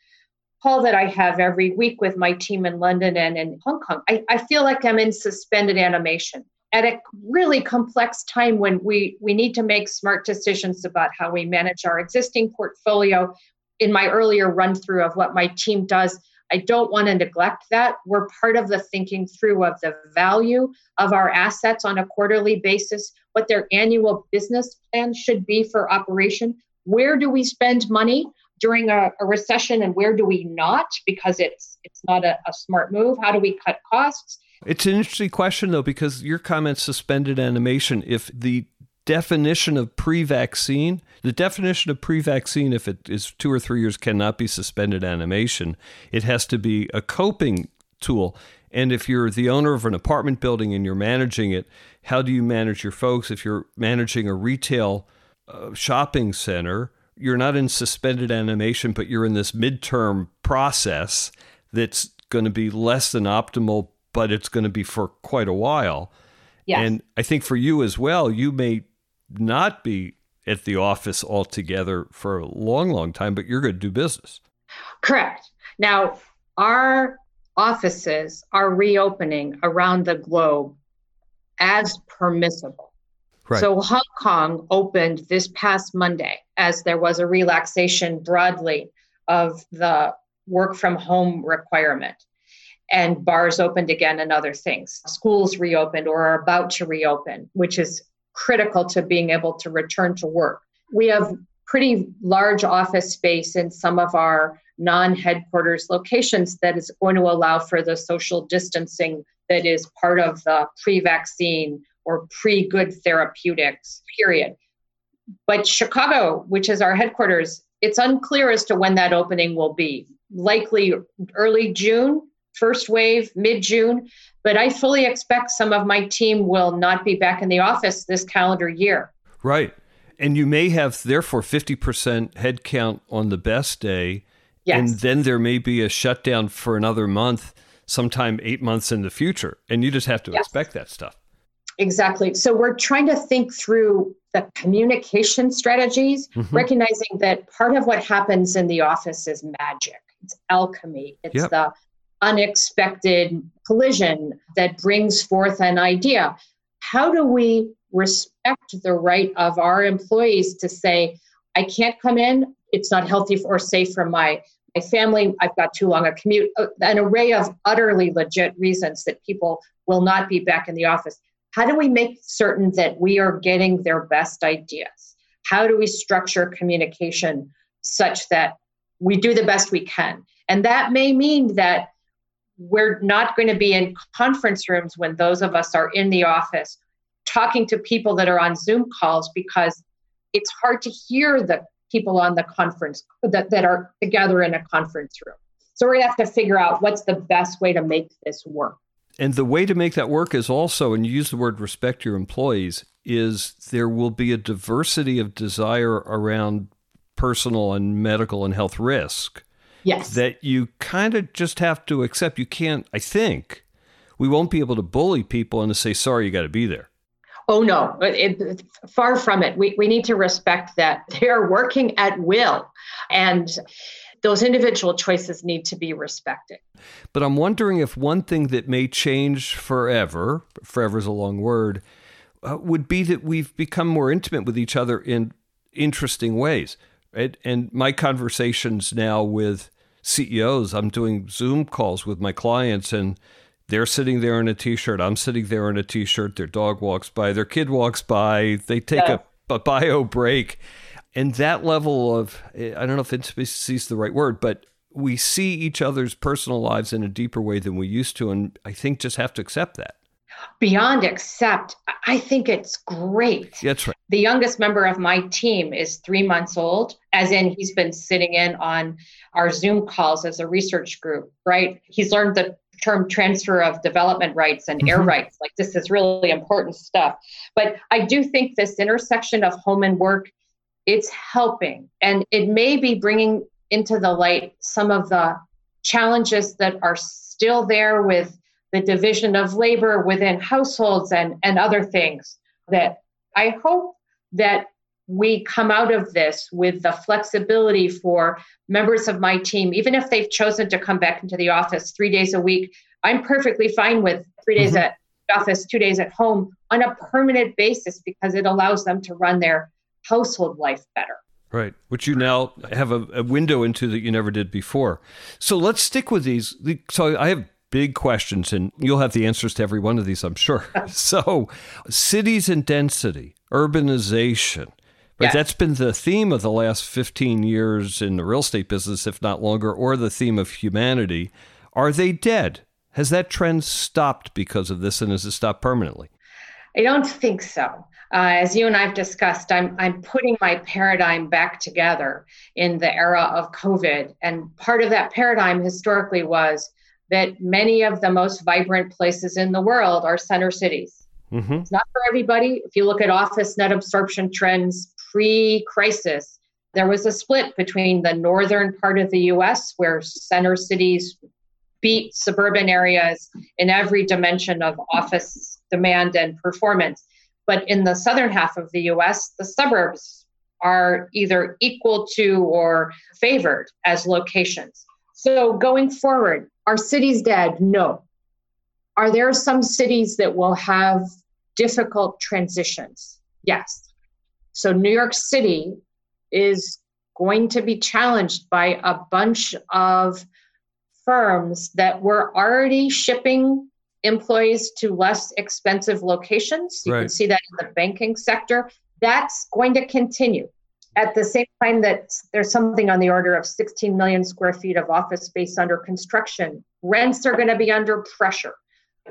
call that I have every week with my team in London and in Hong Kong, I, I feel like I'm in suspended animation at a really complex time when we, we need to make smart decisions about how we manage our existing portfolio. In my earlier run through of what my team does, I don't want to neglect that. We're part of the thinking through of the value of our assets on a quarterly basis, what their annual business plan should be for operation. Where do we spend money? During a, a, recession and where do we not? Because it's it's not a, a smart move. How do we cut costs? It's an interesting question though because your comment suspended animation if the definition of pre-vaccine the definition of pre-vaccine if it is two or three years cannot be suspended animation. It has to be a coping tool. And if you're the owner of an apartment building and you're managing it how do you manage your folks? If you're managing a retail uh, shopping center you're not in suspended animation, but you're in this midterm process that's going to be less than optimal, but it's going to be for quite a while. Yes. And I think for you as well, you may not be at the office altogether for a long, long time, but you're going to do business. Correct. Now, our offices are reopening around the globe as permissible. Right. So Hong Kong opened this past Monday as there was a relaxation broadly of the work from home requirement. And bars opened again and other things. Schools reopened or are about to reopen, which is critical to being able to return to work. We have pretty large office space in some of our non headquarters locations that is going to allow for the social distancing that is part of the pre vaccine or pre good therapeutics, period. But Chicago, which is our headquarters, it's unclear as to when that opening will be. Likely early June, first wave, mid June. But I fully expect some of my team will not be back in the office this calendar year. Right. And you may have, therefore, 50% headcount on the best day. Yes. And then there may be a shutdown for another month, sometime eight months in the future. And you just have to yes. expect that stuff. Exactly. So we're trying to think through the communication strategies, mm-hmm. recognizing that part of what happens in the office is magic. It's alchemy. It's yep. the unexpected collision that brings forth an idea. How do we respect the right of our employees to say, I can't come in, it's not healthy or safe for my my family, I've got too long a commute, uh, an array of utterly legit reasons that people will not be back in the office. How do we make certain that we are getting their best ideas? How do we structure communication such that we do the best we can? And that may mean that we're not going to be in conference rooms when those of us are in the office talking to people that are on Zoom calls because it's hard to hear the people on the conference that, that are together in a conference room. So to have to figure out what's the best way to make this work. And the way to make that work is also, and you use the word respect your employees, is there will be a diversity of desire around personal and medical and health risk. Yes. That you kind of just have to accept. You can't, I think, we won't be able to bully people and to say, sorry, you got to be there. Oh, no, it, far from it. We, we need to respect that they're working at will. And those individual choices need to be respected. But I'm wondering if one thing that may change forever, forever is a long word, uh, would be that we've become more intimate with each other in interesting ways. Right? And my conversations now with CEOs, I'm doing Zoom calls with my clients and they're sitting there in a t-shirt, I'm sitting there in a t-shirt, their dog walks by, their kid walks by, they take yeah. a, a bio break and that level of I don't know if intimacy is the right word, but we see each other's personal lives in a deeper way than we used to, and I think just have to accept that. beyond accept. I think it's great. That's right. The youngest member of my team is three months old, as in he's been sitting in on our Zoom calls as a research group, right? He's learned the term transfer of development rights and mm-hmm. air rights. Like this is really important stuff. But I do think this intersection of home and work, it's helping. And it may be bringing into the light some of the challenges that are still there with the division of labor within households and, and other things that I hope that we come out of this with the flexibility for members of my team, even if they've chosen to come back into the office three days a week. I'm perfectly fine with three days mm-hmm. at office, two days at home on a permanent basis because it allows them to run their household life better. Right, which you now have a, a window into that you never did before. So let's stick with these. So I have big questions, and you'll have the answers to every one of these, I'm sure. so, cities and density, urbanization. Right, yes. that's been the theme of the last 15 years in the real estate business, if not longer, or the theme of humanity. Are they dead? Has that trend stopped because of this, and has it stopped permanently? I don't think so. Uh, as you and I've discussed, I'm, I'm putting my paradigm back together in the era of COVID. And part of that paradigm historically was that many of the most vibrant places in the world are center cities. Mm-hmm. It's not for everybody. If you look at office net absorption trends pre crisis, there was a split between the northern part of the US, where center cities beat suburban areas in every dimension of office demand and performance. But in the southern half of the US, the suburbs are either equal to or favored as locations. So going forward, are cities dead? No. Are there some cities that will have difficult transitions? Yes. So New York City is going to be challenged by a bunch of firms that were already shipping employees to less expensive locations. You right. can see that in the banking sector. That's going to continue at the same time that there's something on the order of 16 million square feet of office space under construction, rents are going to be under pressure.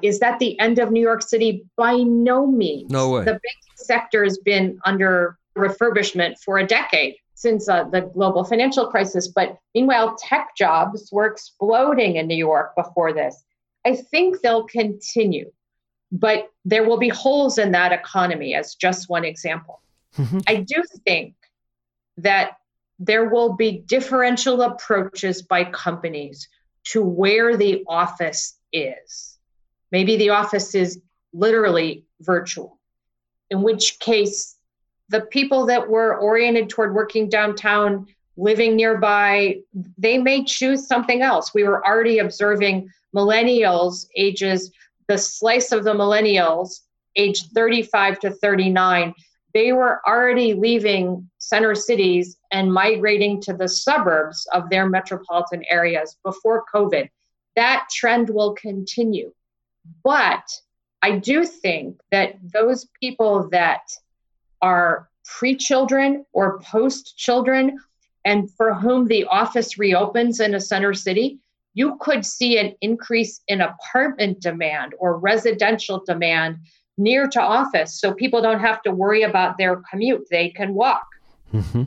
Is that the end of New York City? By no means. No way. The banking sector has been under refurbishment for a decade since uh, the global financial crisis. But meanwhile, tech jobs were exploding in New York before this. I think they'll continue, but there will be holes in that economy, as just one example. Mm-hmm. I do think that there will be differential approaches by companies to where the office is. Maybe the office is literally virtual, in which case, the people that were oriented toward working downtown, living nearby, they may choose something else. We were already observing millennials, ages, the slice of the millennials, age 35 to 39, they were already leaving center cities and migrating to the suburbs of their metropolitan areas before COVID. That trend will continue. But I do think that those people that are pre children or post children and for whom the office reopens in a center city, you could see an increase in apartment demand or residential demand near to office so people don't have to worry about their commute. They can walk mm-hmm.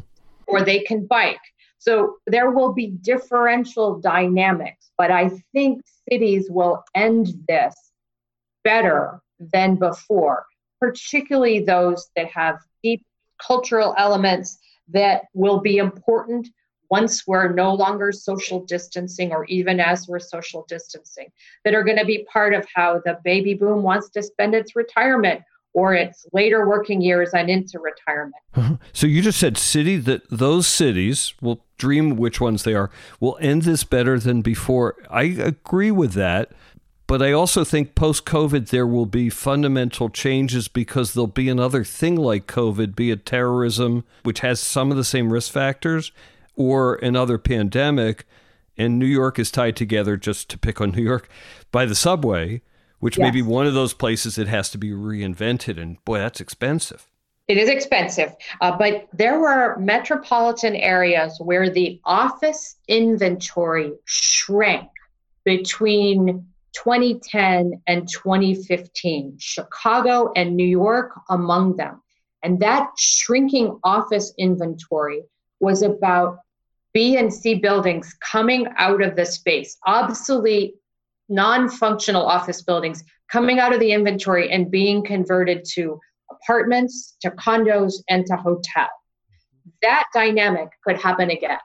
or they can bike. So there will be differential dynamics, but I think cities will end this better than before, particularly those that have deep cultural elements that will be important once we're no longer social distancing or even as we're social distancing that are going to be part of how the baby boom wants to spend its retirement or its later working years and into retirement. Uh-huh. So you just said city that those cities will dream which ones they are will end this better than before. I agree with that. But I also think post COVID, there will be fundamental changes because there'll be another thing like COVID, be it terrorism, which has some of the same risk factors, or another pandemic, and New York is tied together, just to pick on New York, by the subway, which yes. may be one of those places that has to be reinvented. And boy, that's expensive. It is expensive, uh, but there were metropolitan areas where the office inventory shrank between 2010 and 2015, Chicago and New York among them. And that shrinking office inventory was about B and C buildings coming out of the space, obsolete, non functional office buildings coming out of the inventory and being converted to apartments, to condos, and to hotel. That dynamic could happen again.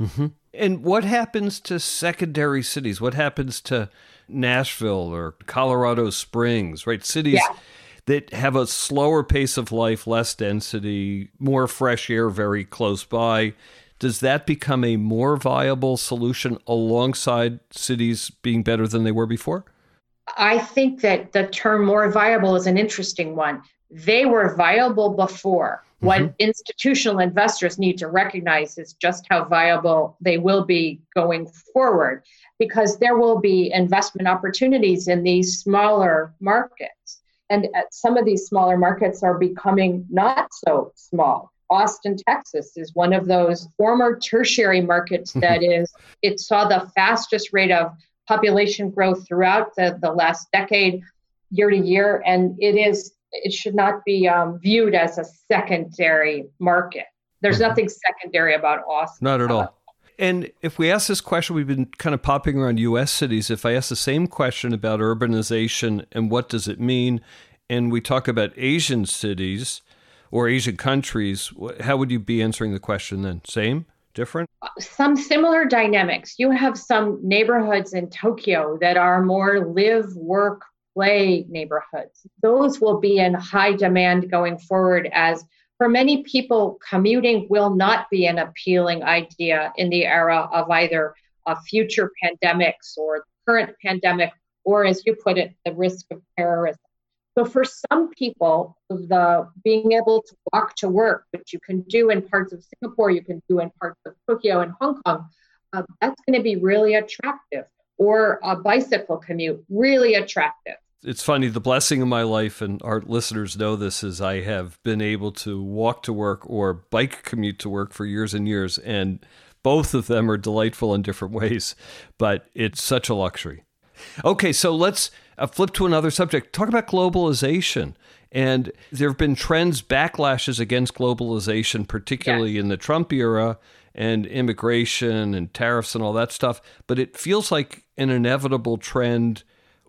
Mm-hmm. And what happens to secondary cities? What happens to Nashville or Colorado Springs, right? Cities yeah. that have a slower pace of life, less density, more fresh air very close by. Does that become a more viable solution alongside cities being better than they were before? I think that the term more viable is an interesting one. They were viable before. Mm-hmm. What institutional investors need to recognize is just how viable they will be going forward because there will be investment opportunities in these smaller markets. And some of these smaller markets are becoming not so small. Austin, Texas is one of those former tertiary markets that is, it saw the fastest rate of population growth throughout the, the last decade, year to year. And it is, it should not be um, viewed as a secondary market. There's mm-hmm. nothing secondary about Austin. Not at all. And if we ask this question, we've been kind of popping around US cities. If I ask the same question about urbanization and what does it mean, and we talk about Asian cities or Asian countries, how would you be answering the question then? Same? Different? Some similar dynamics. You have some neighborhoods in Tokyo that are more live, work, play neighborhoods. Those will be in high demand going forward as for many people, commuting will not be an appealing idea in the era of either a future pandemics or current pandemic, or as you put it, the risk of terrorism. So for some people, the being able to walk to work, which you can do in parts of Singapore, you can do in parts of Tokyo and Hong Kong, uh, that's going to be really attractive. Or a bicycle commute, really attractive it's funny the blessing of my life and our listeners know this is i have been able to walk to work or bike commute to work for years and years and both of them are delightful in different ways but it's such a luxury okay so let's uh, flip to another subject. Talk about globalization. And there have been trends backlashes against globalization particularly in the trump era and immigration and tariffs and all that stuff. But it feels like an inevitable trend.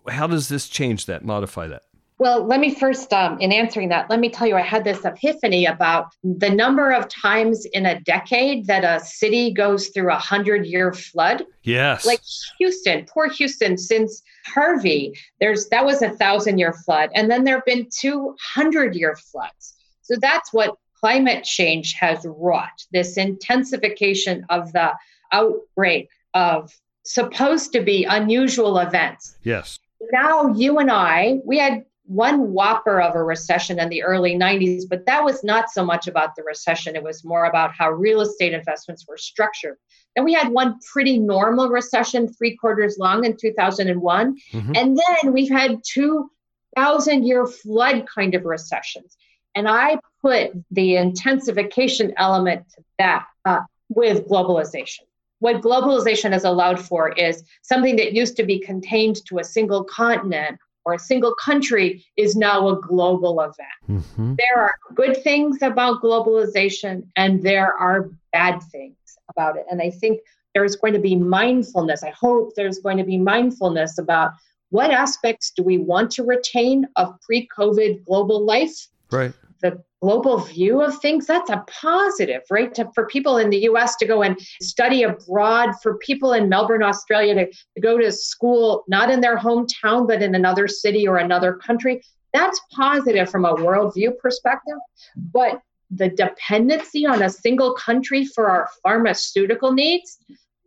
How does this change that, modify that? Well, let me first, um, in answering that, let me tell you, I had this epiphany about the number of times in a decade that a city goes through a hundred year flood. Yes. Like Houston, poor Houston, since Harvey, there's that was a thousand year flood. And then there have been 200 year floods. So that's what climate change has wrought this intensification of the outbreak of supposed to be unusual events. Yes now you and I, we had one whopper of a recession in the early 90s, but that was not so much about the recession. It was more about how real estate investments were structured. And we had one pretty normal recession, three quarters long in 2001. Mm-hmm. And then we've had two thousand year flood kind of recessions. And I put the intensification element to that uh, with globalization what globalization has allowed for is something that used to be contained to a single continent or a single country is now a global event. Mm-hmm. There are good things about globalization and there are bad things about it. And I think there's going to be mindfulness. I hope there's going to be mindfulness about what aspects do we want to retain of pre COVID global life? Right the global view of things, that's a positive, right? To, for people in the US to go and study abroad, for people in Melbourne, Australia to, to go to school, not in their hometown, but in another city or another country, that's positive from a worldview perspective. But the dependency on a single country for our pharmaceutical needs,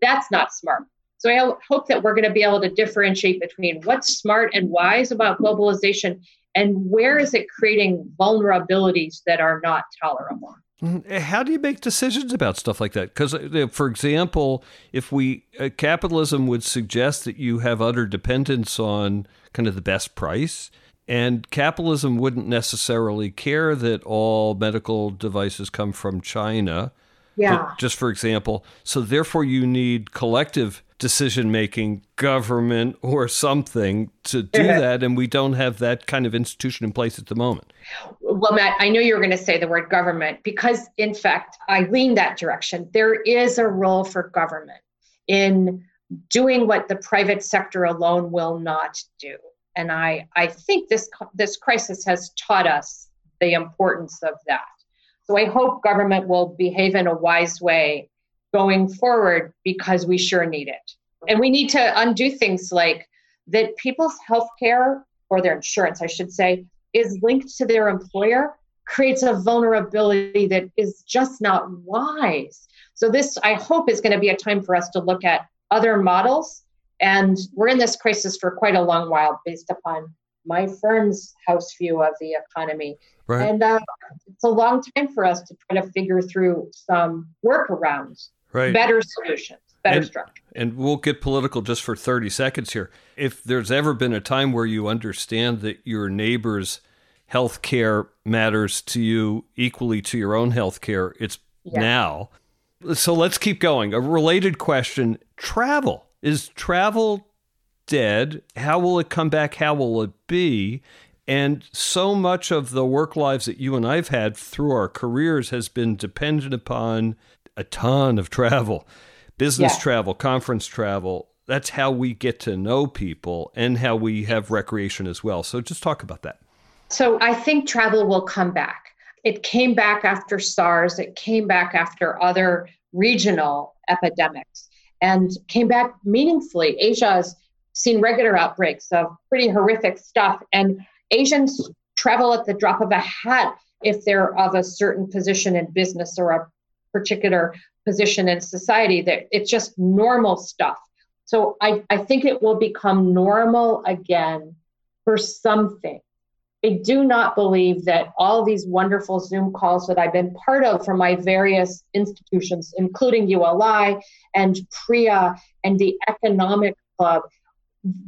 that's not smart. So I hope that we're going to be able to differentiate between what's smart and wise about globalization and where is it creating vulnerabilities that are not tolerable mm-hmm. how do you make decisions about stuff like that because uh, for example if we uh, capitalism would suggest that you have utter dependence on kind of the best price and capitalism wouldn't necessarily care that all medical devices come from china yeah. just for example so therefore you need collective decision making government or something to do that and we don't have that kind of institution in place at the moment. Well matt i know you were going to say the word government because in fact i lean that direction. There is a role for government in doing what the private sector alone will not do. And i i think this this crisis has taught us the importance of that. So i hope government will behave in a wise way going forward because we sure need it. And we need to undo things like that people's health care or their insurance, I should say, is linked to their employer creates a vulnerability that is just not wise. So, this, I hope, is going to be a time for us to look at other models. And we're in this crisis for quite a long while based upon my firm's house view of the economy. Right. And uh, it's a long time for us to try to figure through some workarounds right. better solutions, better and, structure. And we'll get political just for 30 seconds here. If there's ever been a time where you understand that your neighbor's health care matters to you equally to your own health care, it's yeah. now. So let's keep going. A related question travel. Is travel dead? How will it come back? How will it be? And so much of the work lives that you and I've had through our careers has been dependent upon a ton of travel, business yeah. travel, conference travel. That's how we get to know people and how we have recreation as well. So just talk about that. So I think travel will come back. It came back after SARS, it came back after other regional epidemics and came back meaningfully. Asia has seen regular outbreaks of pretty horrific stuff, and Asians travel at the drop of a hat if they're of a certain position in business or a particular position in society that it's just normal stuff. So I, I think it will become normal again for something. I do not believe that all these wonderful zoom calls that i've been part of from my various institutions including uli and PREA and the economic club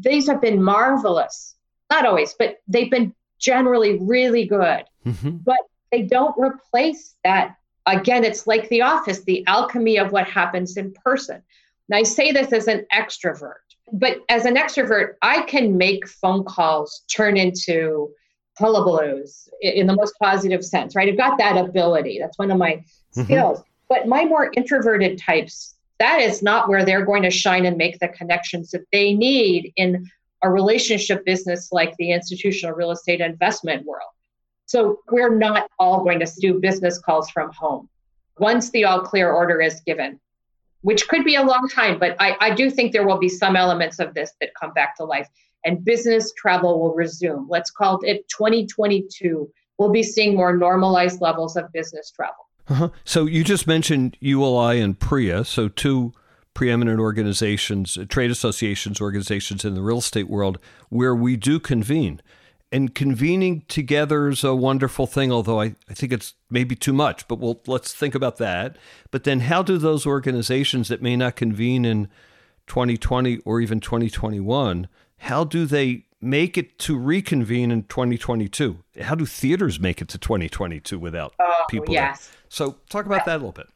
these have been marvelous. Not always but they've been generally really good. Mm-hmm. but they don't replace that Again, it's like the office, the alchemy of what happens in person. And I say this as an extrovert, but as an extrovert, I can make phone calls turn into hullabaloos in the most positive sense, right? I've got that ability. That's one of my mm-hmm. skills. But my more introverted types, that is not where they're going to shine and make the connections that they need in a relationship business like the institutional real estate investment world. So we're not all going to do business calls from home once the all clear order is given, which could be a long time, but I, I do think there will be some elements of this that come back to life and business travel will resume. Let's call it 2022. We'll be seeing more normalized levels of business travel. Uh-huh. So you just mentioned ULI and PREA, so two preeminent organizations, trade associations, organizations in the real estate world where we do convene and convening together is a wonderful thing, although I, I think it's maybe too much, but we'll, let's think about that. But then, how do those organizations that may not convene in 2020 or even 2021, how do they make it to reconvene in 2022? How do theaters make it to 2022 without oh, people? Yes. There? So, talk about that a little bit.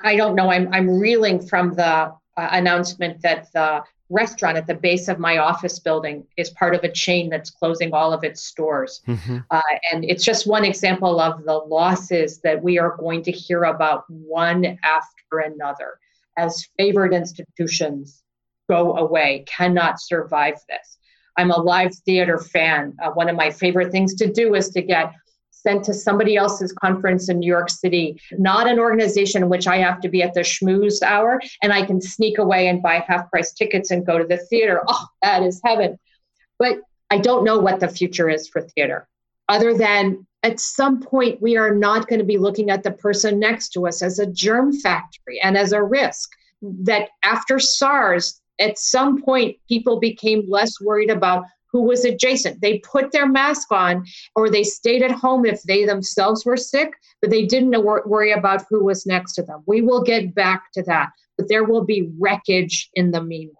I don't know. I'm, I'm reeling from the uh, announcement that the restaurant at the base of my office building is part of a chain that's closing all of its stores. Mm-hmm. Uh, and it's just one example of the losses that we are going to hear about one after another as favored institutions go away, cannot survive this. I'm a live theater fan. Uh, one of my favorite things to do is to get sent to somebody else's conference in New York City, not an organization in which I have to be at the schmooze hour and I can sneak away and buy half price tickets and go to the theater. Oh, that is heaven. But I don't know what the future is for theater, other than at some point we are not going to be looking at the person next to us as a germ factory and as a risk. That after SARS, at some point, people became less worried about who was adjacent. They put their mask on or they stayed at home if they themselves were sick, but they didn't worry about who was next to them. We will get back to that, but there will be wreckage in the meanwhile.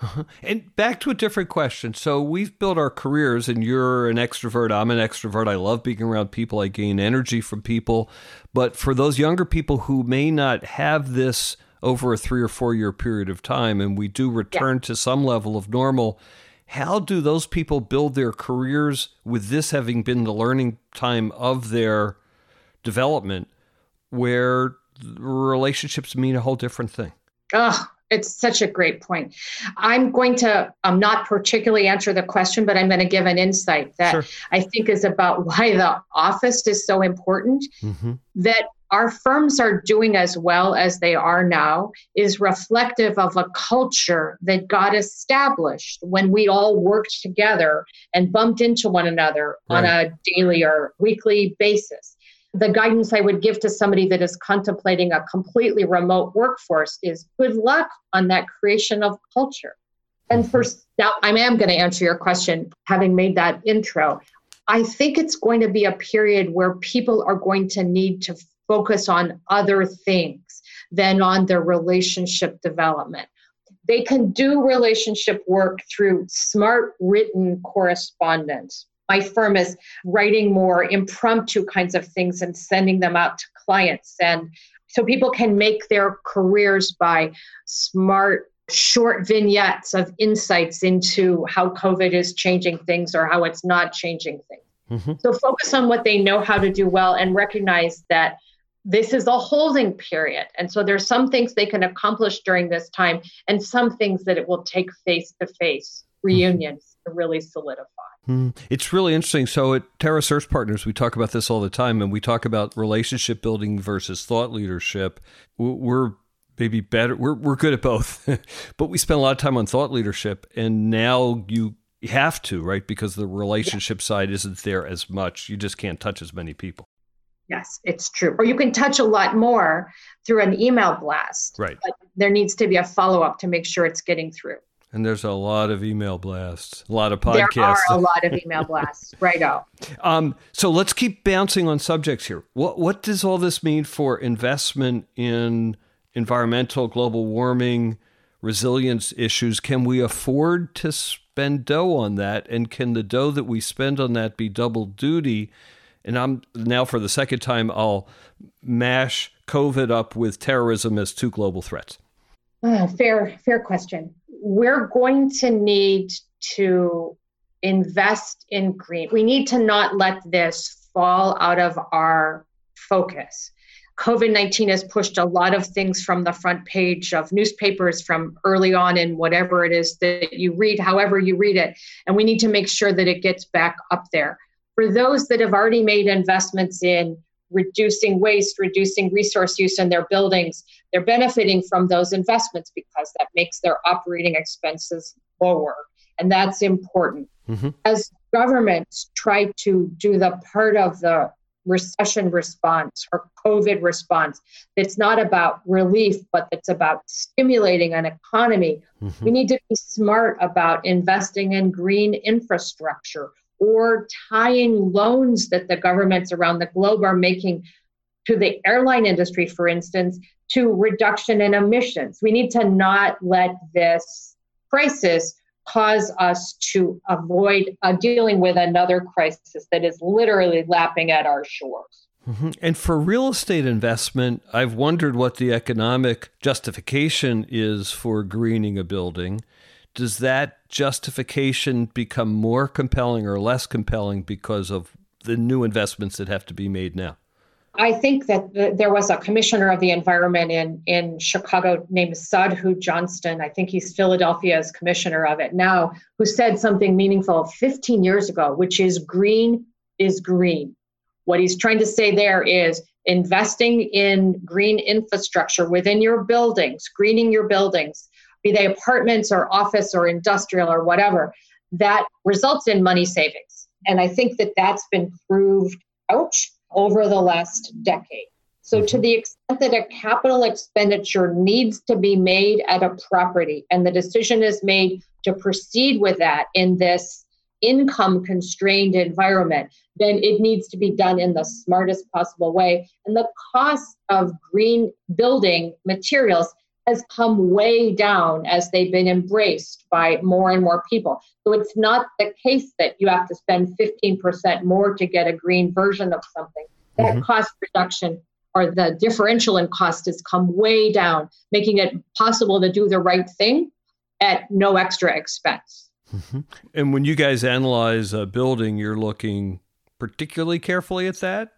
Uh-huh. And back to a different question. So we've built our careers, and you're an extrovert. I'm an extrovert. I love being around people. I gain energy from people. But for those younger people who may not have this over a three or four year period of time and we do return yeah. to some level of normal, how do those people build their careers with this having been the learning time of their development where relationships mean a whole different thing? Oh, it's such a great point. I'm going to um, not particularly answer the question, but I'm going to give an insight that sure. I think is about why the office is so important. Mm-hmm. That our firms are doing as well as they are now is reflective of a culture that got established when we all worked together and bumped into one another right. on a daily or weekly basis the guidance I would give to somebody that is contemplating a completely remote workforce is good luck on that creation of culture. And for mm-hmm. now, I am going to answer your question, having made that intro. I think it's going to be a period where people are going to need to focus on other things than on their relationship development. They can do relationship work through smart written correspondence, my firm is writing more impromptu kinds of things and sending them out to clients. And so people can make their careers by smart, short vignettes of insights into how COVID is changing things or how it's not changing things. Mm-hmm. So focus on what they know how to do well and recognize that this is a holding period. And so there's some things they can accomplish during this time and some things that it will take face to face reunions to really solidify. Hmm. It's really interesting. So at Terra Search Partners, we talk about this all the time, and we talk about relationship building versus thought leadership. We're maybe better. We're we're good at both, but we spend a lot of time on thought leadership, and now you have to right because the relationship yeah. side isn't there as much. You just can't touch as many people. Yes, it's true. Or you can touch a lot more through an email blast. Right. But there needs to be a follow up to make sure it's getting through. And there's a lot of email blasts, a lot of podcasts. There are a lot of email blasts, right out. Um, so let's keep bouncing on subjects here. What what does all this mean for investment in environmental, global warming, resilience issues? Can we afford to spend dough on that? And can the dough that we spend on that be double duty? And I'm now for the second time I'll mash COVID up with terrorism as two global threats. Uh, fair, fair question we're going to need to invest in green. We need to not let this fall out of our focus. COVID 19 has pushed a lot of things from the front page of newspapers from early on in whatever it is that you read, however you read it. And we need to make sure that it gets back up there. For those that have already made investments in reducing waste, reducing resource use in their buildings, they're benefiting from those investments because that makes their operating expenses lower. And that's important. Mm-hmm. As governments try to do the part of the recession response or COVID response that's not about relief, but that's about stimulating an economy, mm-hmm. we need to be smart about investing in green infrastructure or tying loans that the governments around the globe are making to the airline industry, for instance, to reduction in emissions. We need to not let this crisis cause us to avoid uh, dealing with another crisis that is literally lapping at our shores. Mm-hmm. And for real estate investment, I've wondered what the economic justification is for greening a building does that justification become more compelling or less compelling because of the new investments that have to be made now? I think that the, there was a commissioner of the environment in, in Chicago named Sadhu Johnston. I think he's Philadelphia's commissioner of it now, who said something meaningful 15 years ago, which is green is green. What he's trying to say there is investing in green infrastructure within your buildings, greening your buildings, be they apartments or office or industrial or whatever, that results in money savings. And I think that that's been proved out over the last decade. So, to the extent that a capital expenditure needs to be made at a property and the decision is made to proceed with that in this income constrained environment, then it needs to be done in the smartest possible way. And the cost of green building materials has come way down as they've been embraced by more and more people. So it's not the case that you have to spend 15% more to get a green version of something. That mm-hmm. cost reduction or the differential in cost has come way down, making it possible to do the right thing at no extra expense. Mm-hmm. And when you guys analyze a building, you're looking particularly carefully at that?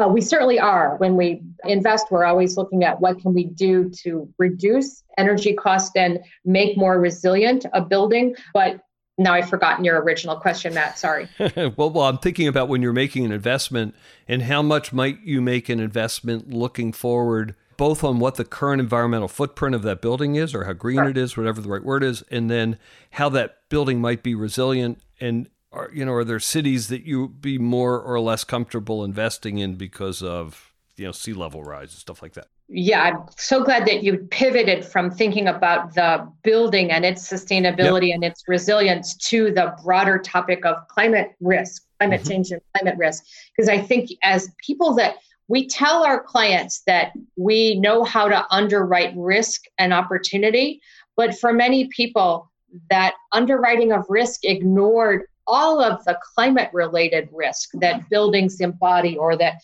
Uh, we certainly are. When we invest, we're always looking at what can we do to reduce energy cost and make more resilient a building. But now I've forgotten your original question, Matt. Sorry. well, well, I'm thinking about when you're making an investment and how much might you make an investment looking forward, both on what the current environmental footprint of that building is or how green it is, whatever the right word is, and then how that building might be resilient and are you know are there cities that you be more or less comfortable investing in because of you know sea level rise and stuff like that yeah i'm so glad that you pivoted from thinking about the building and its sustainability yep. and its resilience to the broader topic of climate risk climate mm-hmm. change and climate risk because i think as people that we tell our clients that we know how to underwrite risk and opportunity but for many people that underwriting of risk ignored all of the climate related risk that buildings embody or that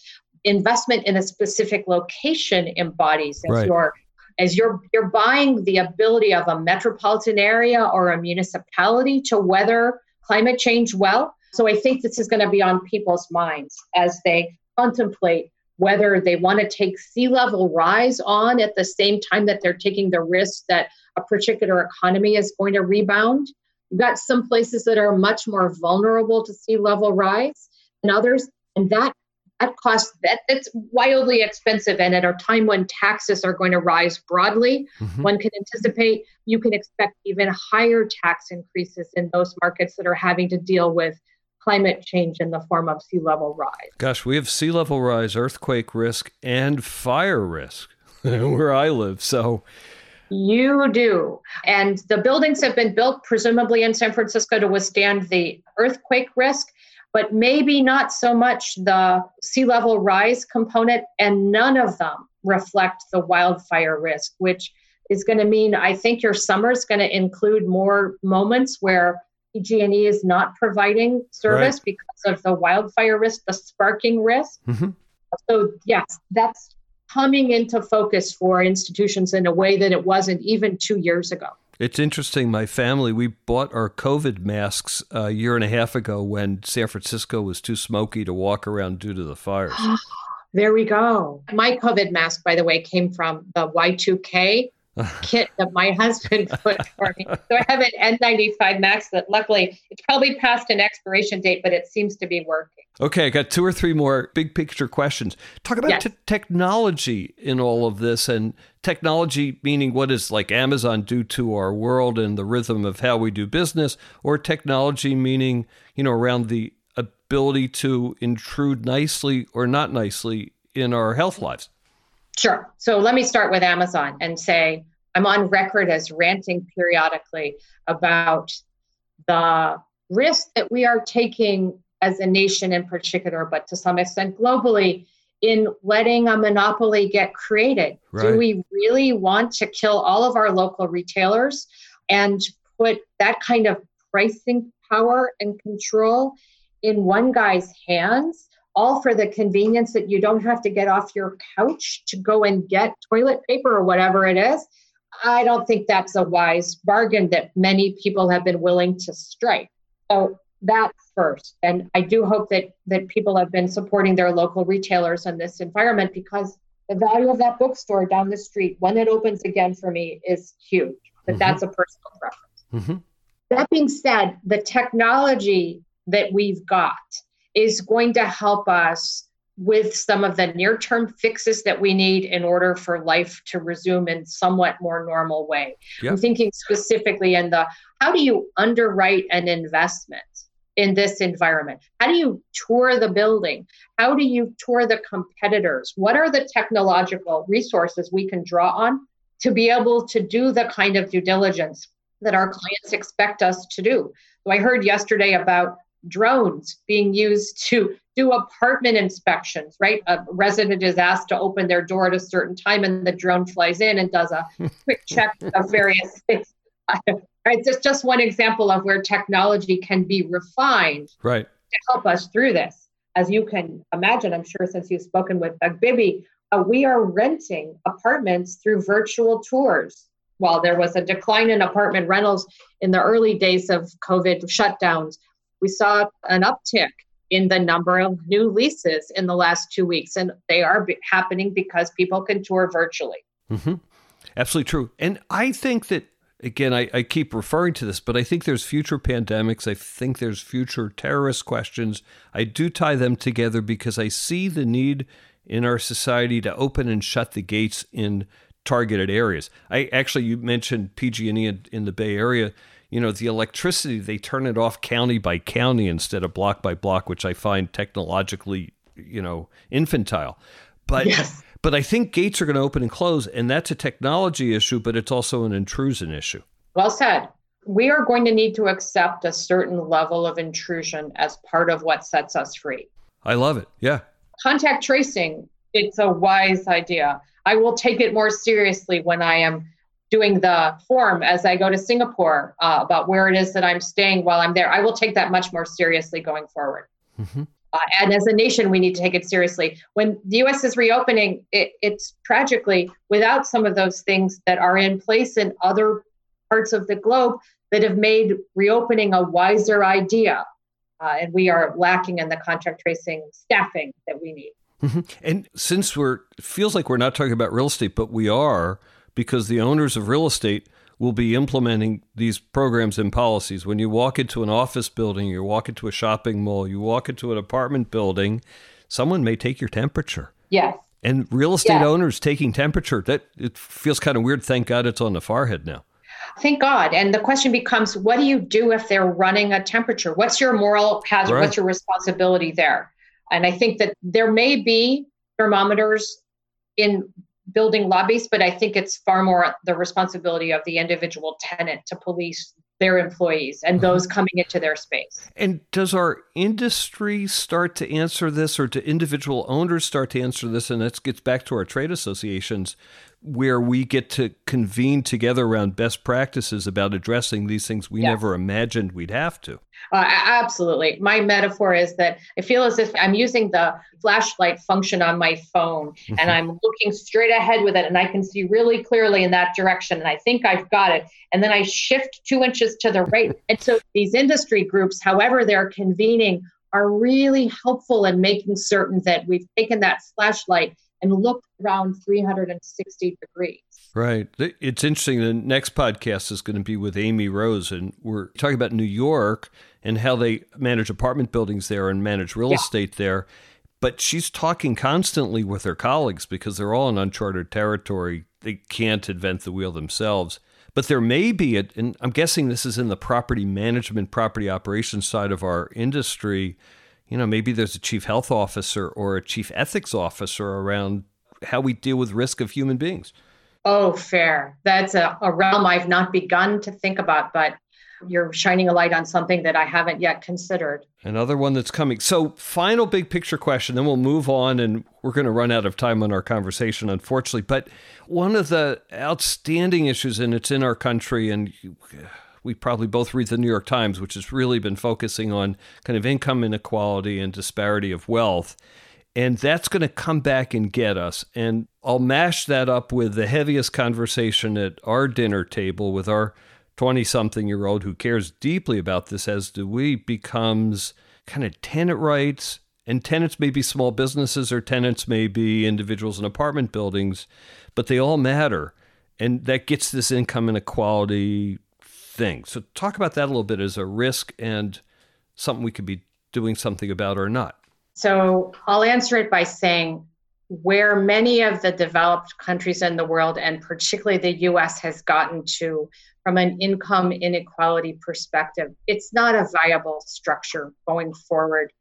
investment in a specific location embodies as right. you're as you're you're buying the ability of a metropolitan area or a municipality to weather climate change well so i think this is going to be on people's minds as they contemplate whether they want to take sea level rise on at the same time that they're taking the risk that a particular economy is going to rebound You've got some places that are much more vulnerable to sea level rise and others, and that that cost that that's wildly expensive. And at a time when taxes are going to rise broadly mm-hmm. one can anticipate you can expect even higher tax increases in those markets that are having to deal with climate change in the form of sea level rise. Gosh we have sea level rise earthquake risk and fire risk where i live. So you do. And the buildings have been built presumably in San Francisco to withstand the earthquake risk, but maybe not so much the sea level rise component. And none of them reflect the wildfire risk, which is going to mean I think your summer is going to include more moments where PG&E is not providing service right. because of the wildfire risk, the sparking risk. Mm-hmm. So yes, that's coming into focus for institutions in a way that it wasn't even two years ago. It's interesting. My family, we bought our COVID masks a year and a half ago when San Francisco was too smoky to walk around due to the fires. there we go. My COVID mask, by the way, came from the Y2K kit that my husband put for me. So I have an N95 Max that luckily it's probably past an expiration date, but it seems to be working. Okay, I got two or three more big picture questions. Talk about yes. t- technology in all of this and technology meaning what does like Amazon do to our world and the rhythm of how we do business or technology meaning, you know, around the ability to intrude nicely or not nicely in our health lives. Sure. So let me start with Amazon and say I'm on record as ranting periodically about the risk that we are taking as a nation in particular, but to some extent globally, in letting a monopoly get created. Right. Do we really want to kill all of our local retailers and put that kind of pricing power and control in one guy's hands? All for the convenience that you don't have to get off your couch to go and get toilet paper or whatever it is. I don't think that's a wise bargain that many people have been willing to strike. So that first. And I do hope that that people have been supporting their local retailers in this environment because the value of that bookstore down the street when it opens again for me is huge. But mm-hmm. that's a personal preference. Mm-hmm. That being said, the technology that we've got is going to help us with some of the near term fixes that we need in order for life to resume in somewhat more normal way. Yep. I'm thinking specifically in the how do you underwrite an investment in this environment? How do you tour the building? How do you tour the competitors? What are the technological resources we can draw on to be able to do the kind of due diligence that our clients expect us to do? So I heard yesterday about drones being used to do apartment inspections, right? A resident is asked to open their door at a certain time and the drone flies in and does a quick check of various things. Right, it's just one example of where technology can be refined right. to help us through this. As you can imagine, I'm sure since you've spoken with Doug Bibby, uh, we are renting apartments through virtual tours. While there was a decline in apartment rentals in the early days of COVID shutdowns, we saw an uptick in the number of new leases in the last two weeks, and they are b- happening because people can tour virtually. Mm-hmm. Absolutely true. And I think that again, I, I, keep referring to this, but I think there's future pandemics. I think there's future terrorist questions. I do tie them together because I see the need in our society to open and shut the gates in targeted areas. I actually you mentioned PG&E in, in the Bay Area. You know, the electricity they turn it off county by county instead of block by block, which I find technologically, you know, infantile. But yes. but I think gates are going to open and close, and that's a technology issue, but it's also an intrusion issue. Well said. We are going to need to accept a certain level of intrusion as part of what sets us free. I love it. Yeah contact tracing, it's a wise idea. I will take it more seriously when I am doing the form as I go to Singapore uh, about where it is that I'm staying while I'm there. I will take that much more seriously going forward. Mm-hmm. Uh, and as a nation, we need to take it seriously. When the U.S. is reopening, it, it's tragically without some of those things that are in place in other parts of the globe that have made reopening a wiser idea. Uh, and we are lacking in the contact tracing staffing that we need. Mm-hmm. And since we're feels like we're not talking about real estate, but we are because the owners of real estate will be implementing these programs and policies. When you walk into an office building, you walk into a shopping mall, you walk into an apartment building, someone may take your temperature. Yes. And real estate yes. owners taking temperature, that it feels kind of weird. Thank God it's on the forehead now. Thank God. And the question becomes what do you do if they're running a temperature? What's your moral hazard? Right. What's your responsibility there? And I think that there may be thermometers in building lobbies, but I think it's far more the responsibility of the individual tenant to police their employees and those mm-hmm. coming into their space. And does our industry start to answer this, or do individual owners start to answer this? And that gets back to our trade associations where we get to convene together around best practices about addressing these things we yes. never imagined we'd have to. Uh, absolutely. My metaphor is that I feel as if I'm using the flashlight function on my phone mm-hmm. and I'm looking straight ahead with it and I can see really clearly in that direction and I think I've got it. And then I shift two inches to the right. and so these industry groups, however they're convening, are really helpful in making certain that we've taken that flashlight and look around 360 degrees. Right. It's interesting. The next podcast is going to be with Amy Rose, and we're talking about New York and how they manage apartment buildings there and manage real yeah. estate there. But she's talking constantly with her colleagues because they're all in uncharted territory. They can't invent the wheel themselves. But there may be, a, and I'm guessing this is in the property management, property operations side of our industry, you know, maybe there's a chief health officer or a chief ethics officer around how we deal with risk of human beings. Oh, fair. That's a, a realm I've not begun to think about, but you're shining a light on something that I haven't yet considered. Another one that's coming. So, final big picture question, then we'll move on, and we're going to run out of time on our conversation, unfortunately. But one of the outstanding issues, and it's in our country, and we probably both read the New York Times, which has really been focusing on kind of income inequality and disparity of wealth. And that's going to come back and get us. And I'll mash that up with the heaviest conversation at our dinner table with our 20 something year old who cares deeply about this, as do we, becomes kind of tenant rights. And tenants may be small businesses or tenants may be individuals in apartment buildings, but they all matter. And that gets this income inequality thing. So, talk about that a little bit as a risk and something we could be doing something about or not. So, I'll answer it by saying where many of the developed countries in the world, and particularly the US, has gotten to from an income inequality perspective, it's not a viable structure going forward.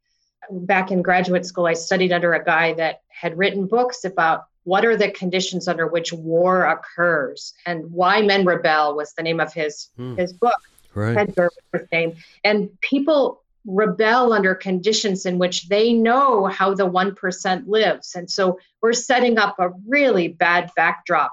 Back in graduate school, I studied under a guy that had written books about what are the conditions under which war occurs? And why men rebel was the name of his hmm. his book. Right. Gerber's name. And people rebel under conditions in which they know how the 1% lives. And so we're setting up a really bad backdrop.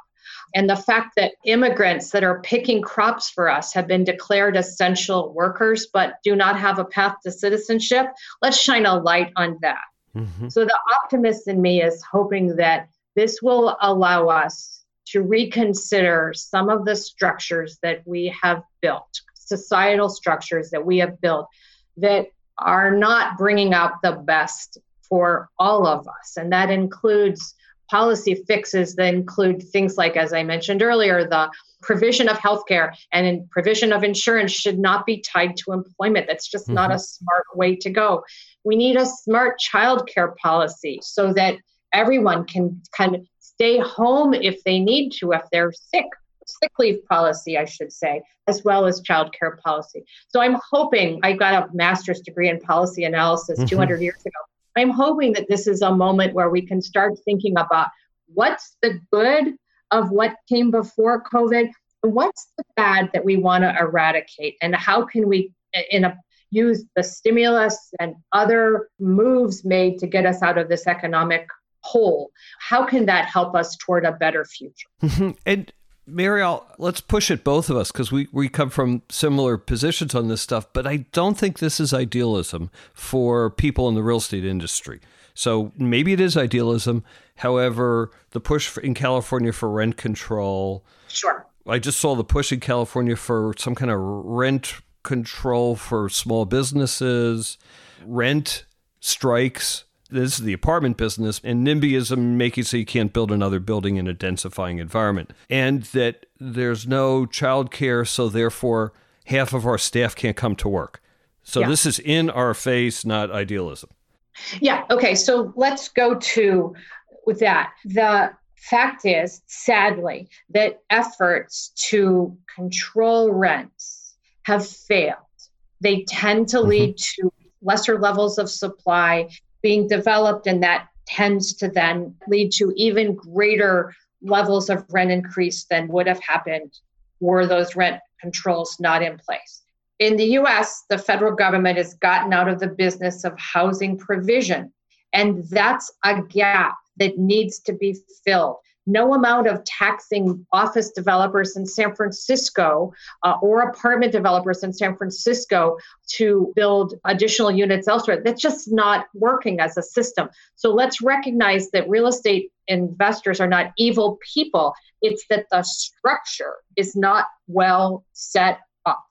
And the fact that immigrants that are picking crops for us have been declared essential workers but do not have a path to citizenship let's shine a light on that. Mm-hmm. so the optimist in me is hoping that This will allow us to reconsider some of the structures that we have built, societal structures that we have built that are not bringing out the best for all of us. And that includes policy fixes that include things like, as I mentioned earlier, the provision of healthcare and provision of insurance should not be tied to employment. That's just mm-hmm. not a smart way to go. We need a smart childcare policy so that everyone can kind of stay home if they need to, if they're sick. Sick leave policy, I should say, as well as childcare policy. So I'm hoping I got a master's degree in policy analysis mm-hmm. 200 years ago. I'm hoping that this is a moment where we can start thinking about what's the good of what came before COVID and what's the bad that we want to eradicate and how can we in a use the stimulus and other moves made to get us out of this economic hole how can that help us toward a better future mm-hmm. and Mariel, let's push it both of us because we, we come from similar positions on this stuff, but I don't think this is idealism for people in the real estate industry. So maybe it is idealism. However, the push in California for rent control. Sure. I just saw the push in California for some kind of rent control for small businesses, rent strikes this is the apartment business and NIMBYism making so you can't build another building in a densifying environment. And that there's no childcare, so therefore half of our staff can't come to work. So yeah. this is in our face, not idealism. Yeah. Okay. So let's go to with that. The fact is, sadly, that efforts to control rents have failed. They tend to mm-hmm. lead to lesser levels of supply being developed, and that tends to then lead to even greater levels of rent increase than would have happened were those rent controls not in place. In the US, the federal government has gotten out of the business of housing provision, and that's a gap that needs to be filled no amount of taxing office developers in San Francisco uh, or apartment developers in San Francisco to build additional units elsewhere. That's just not working as a system. So let's recognize that real estate investors are not evil people. It's that the structure is not well set up.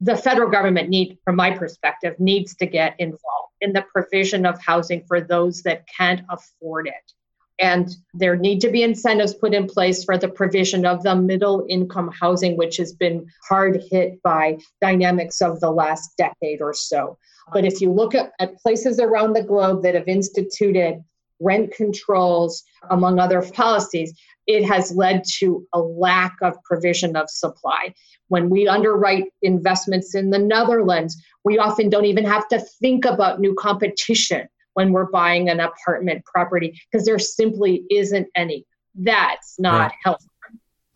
The federal government need, from my perspective, needs to get involved in the provision of housing for those that can't afford it. And there need to be incentives put in place for the provision of the middle income housing, which has been hard hit by dynamics of the last decade or so. But if you look at, at places around the globe that have instituted rent controls, among other policies, it has led to a lack of provision of supply. When we underwrite investments in the Netherlands, we often don't even have to think about new competition when we're buying an apartment property because there simply isn't any. That's not right. healthy.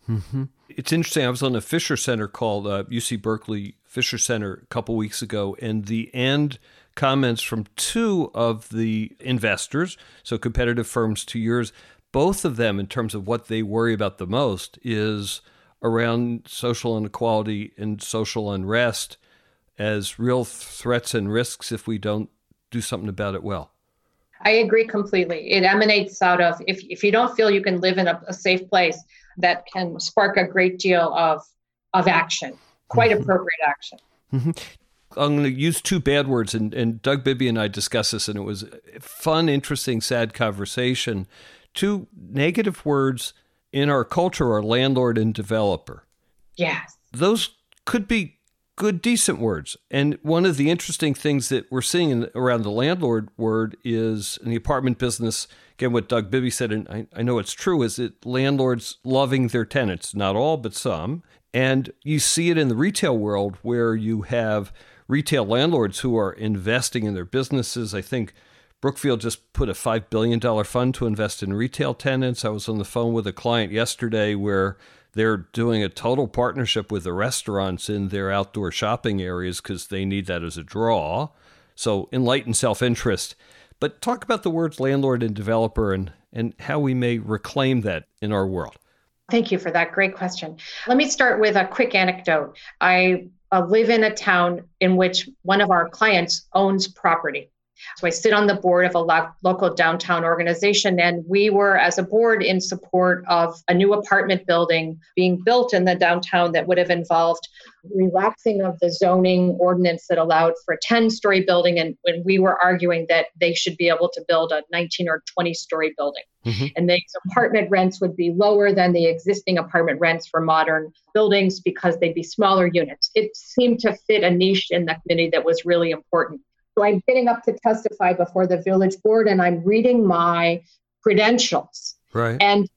Mm-hmm. It's interesting. I was on a Fisher Center called uh, UC Berkeley Fisher Center a couple weeks ago, and the end comments from two of the investors, so competitive firms to yours, both of them, in terms of what they worry about the most, is around social inequality and social unrest as real threats and risks if we don't do something about it well. I agree completely. It emanates out of if, if you don't feel you can live in a, a safe place, that can spark a great deal of of action, quite mm-hmm. appropriate action. Mm-hmm. I'm going to use two bad words, and, and Doug Bibby and I discussed this, and it was a fun, interesting, sad conversation. Two negative words in our culture are landlord and developer. Yes. Those could be good, decent words. And one of the interesting things that we're seeing in, around the landlord word is in the apartment business, again, what Doug Bibby said, and I, I know it's true, is that landlords loving their tenants, not all, but some. And you see it in the retail world where you have retail landlords who are investing in their businesses. I think Brookfield just put a $5 billion fund to invest in retail tenants. I was on the phone with a client yesterday where they're doing a total partnership with the restaurants in their outdoor shopping areas because they need that as a draw. So enlightened self interest. But talk about the words landlord and developer and, and how we may reclaim that in our world. Thank you for that great question. Let me start with a quick anecdote. I uh, live in a town in which one of our clients owns property. So I sit on the board of a lo- local downtown organization, and we were, as a board, in support of a new apartment building being built in the downtown that would have involved relaxing of the zoning ordinance that allowed for a 10 story building. And when we were arguing that they should be able to build a 19 or 20 story building. Mm-hmm. And these apartment rents would be lower than the existing apartment rents for modern buildings because they'd be smaller units. It seemed to fit a niche in the community that was really important. So I'm getting up to testify before the village board and I'm reading my credentials. Right. And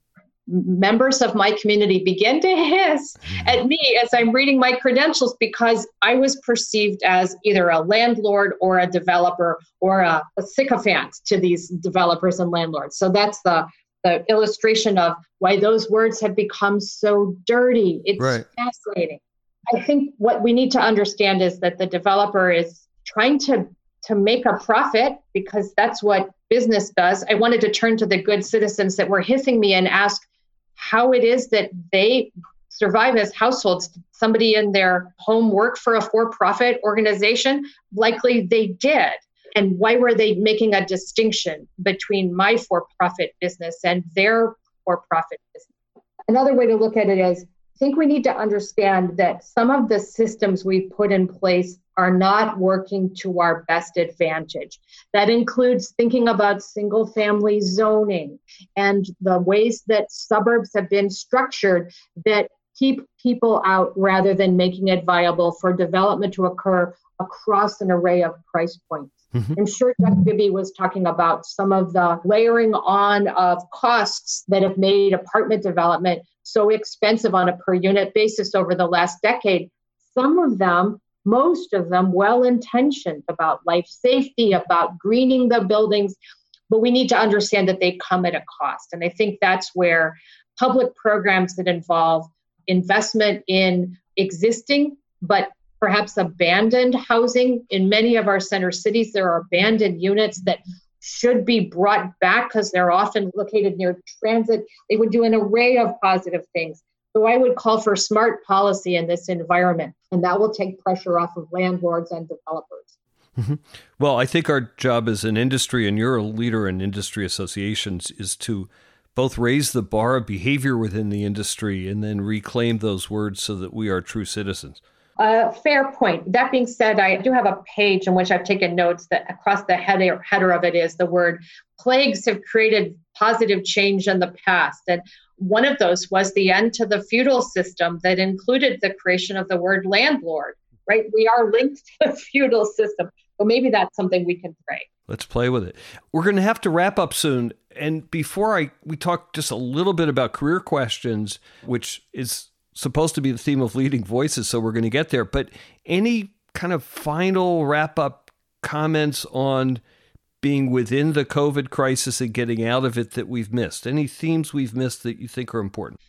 members of my community begin to hiss mm-hmm. at me as I'm reading my credentials because I was perceived as either a landlord or a developer or a, a sycophant to these developers and landlords. So that's the the illustration of why those words have become so dirty. It's right. fascinating. I think what we need to understand is that the developer is trying to to make a profit because that's what business does. I wanted to turn to the good citizens that were hissing me and ask how it is that they survive as households. Somebody in their home work for a for profit organization? Likely they did. And why were they making a distinction between my for profit business and their for profit business? Another way to look at it is I think we need to understand that some of the systems we put in place are not working to our best advantage. That includes thinking about single family zoning and the ways that suburbs have been structured that keep people out rather than making it viable for development to occur across an array of price points. Mm-hmm. I'm sure Doug Bibby was talking about some of the layering on of costs that have made apartment development so expensive on a per unit basis over the last decade. Some of them most of them well intentioned about life safety, about greening the buildings, but we need to understand that they come at a cost. And I think that's where public programs that involve investment in existing but perhaps abandoned housing. In many of our center cities there are abandoned units that should be brought back because they're often located near transit. They would do an array of positive things so I would call for smart policy in this environment, and that will take pressure off of landlords and developers. Mm-hmm. Well, I think our job as an industry, and you're a leader in industry associations, is to both raise the bar of behavior within the industry and then reclaim those words so that we are true citizens. Uh, fair point. That being said, I do have a page in which I've taken notes that across the header, header of it is the word plagues have created positive change in the past. And one of those was the end to the feudal system that included the creation of the word landlord, right? We are linked to the feudal system. So maybe that's something we can pray. Let's play with it. We're going to have to wrap up soon. And before I we talk just a little bit about career questions, which is supposed to be the theme of leading voices, so we're going to get there. But any kind of final wrap up comments on being within the COVID crisis and getting out of it that we've missed? Any themes we've missed that you think are important?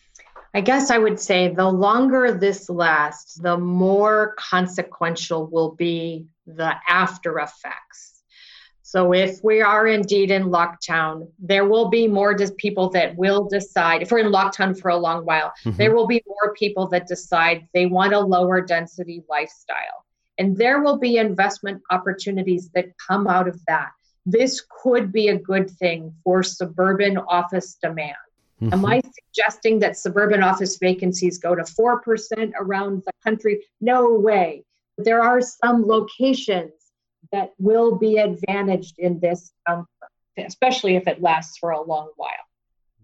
I guess I would say the longer this lasts, the more consequential will be the after effects. So, if we are indeed in lockdown, there will be more people that will decide. If we're in lockdown for a long while, mm-hmm. there will be more people that decide they want a lower density lifestyle. And there will be investment opportunities that come out of that this could be a good thing for suburban office demand. Mm-hmm. Am I suggesting that suburban office vacancies go to 4% around the country? No way. There are some locations that will be advantaged in this, um, especially if it lasts for a long while.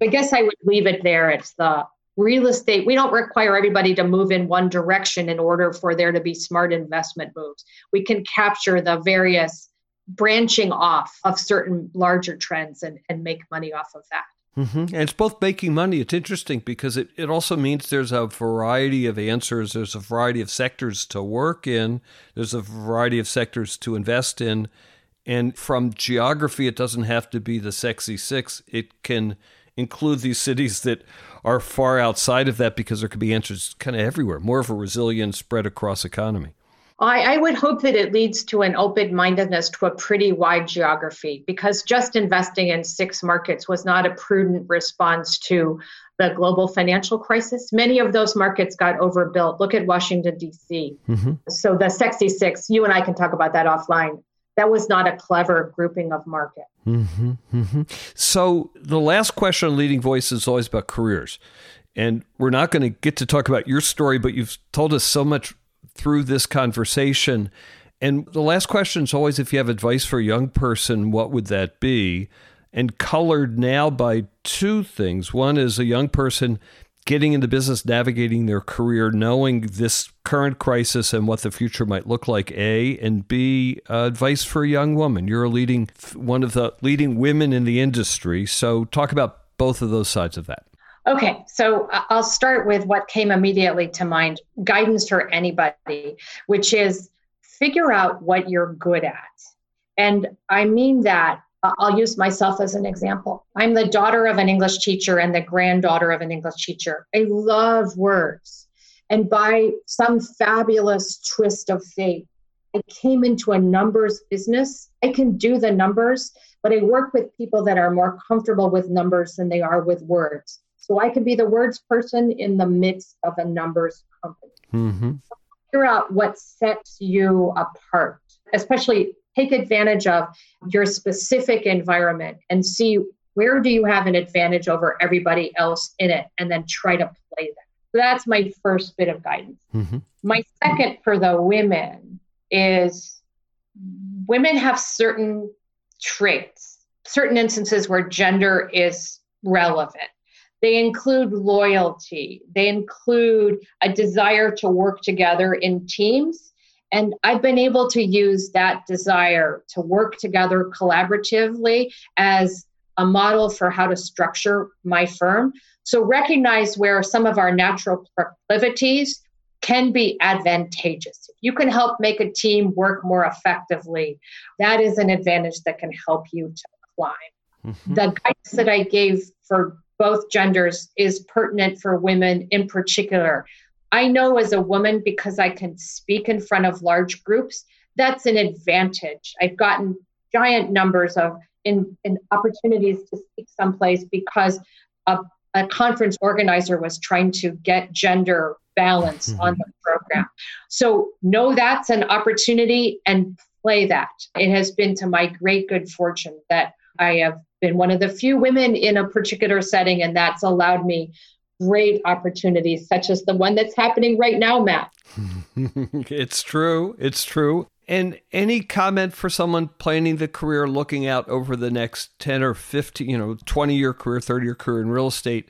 I guess I would leave it there. It's the real estate. We don't require everybody to move in one direction in order for there to be smart investment moves. We can capture the various branching off of certain larger trends and, and make money off of that. Mm-hmm. And it's both making money. It's interesting because it, it also means there's a variety of answers. There's a variety of sectors to work in. There's a variety of sectors to invest in. And from geography, it doesn't have to be the sexy six. It can include these cities that are far outside of that because there could be answers kind of everywhere. More of a resilient spread across economy. I, I, would hope that it leads to an open mindedness to a pretty wide geography because just investing in six markets was not a prudent response to the global financial crisis. Many of those markets got overbuilt. Look at Washington, D.C. Mm-hmm. So the sexy six, you and I can talk about that offline. that was not a clever grouping of market. Mm-hmm, mm-hmm. So the last question on leading Voice is always about careers. And we're not going to get to talk about your story, but you've told us so much through this conversation. And the last question is always if you have advice for a young person, what would that be? And colored now by two things. One is a young person getting into business, navigating their career, knowing this current crisis and what the future might look like, A, and B, uh, advice for a young woman. You're a leading, one of the leading women in the industry. So talk about both of those sides of that. Okay, so I'll start with what came immediately to mind guidance for anybody, which is figure out what you're good at. And I mean that I'll use myself as an example. I'm the daughter of an English teacher and the granddaughter of an English teacher. I love words. And by some fabulous twist of fate, I came into a numbers business. I can do the numbers, but I work with people that are more comfortable with numbers than they are with words. So I can be the words person in the midst of a numbers company. Mm-hmm. Figure out what sets you apart, especially take advantage of your specific environment and see where do you have an advantage over everybody else in it and then try to play that so that's my first bit of guidance mm-hmm. my second for the women is women have certain traits certain instances where gender is relevant they include loyalty they include a desire to work together in teams and I've been able to use that desire to work together collaboratively as a model for how to structure my firm. So recognize where some of our natural proclivities can be advantageous. If you can help make a team work more effectively, that is an advantage that can help you to climb. Mm-hmm. The guidance that I gave for both genders is pertinent for women in particular. I know as a woman, because I can speak in front of large groups, that's an advantage. I've gotten giant numbers of in, in opportunities to speak someplace because a, a conference organizer was trying to get gender balance mm-hmm. on the program. So know that's an opportunity and play that. It has been to my great good fortune that I have been one of the few women in a particular setting, and that's allowed me great opportunities, such as the one that's happening right now, Matt. it's true. It's true. And any comment for someone planning the career, looking out over the next 10 or 15, you know, 20 year career, 30 year career in real estate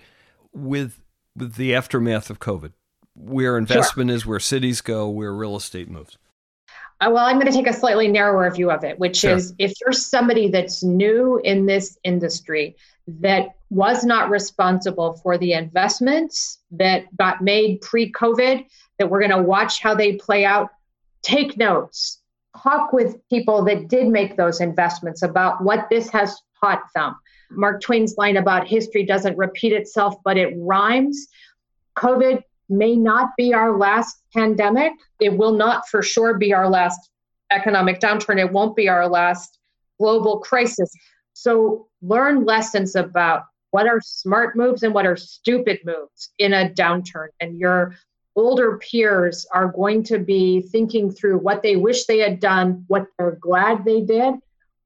with, with the aftermath of COVID, where investment sure. is, where cities go, where real estate moves? Uh, well, I'm going to take a slightly narrower view of it, which sure. is if you're somebody that's new in this industry, that was not responsible for the investments that got made pre COVID, that we're going to watch how they play out. Take notes, talk with people that did make those investments about what this has taught them. Mark Twain's line about history doesn't repeat itself, but it rhymes. COVID may not be our last pandemic. It will not for sure be our last economic downturn. It won't be our last global crisis. So learn lessons about what are smart moves and what are stupid moves in a downturn. And your older peers are going to be thinking through what they wish they had done, what they're glad they did.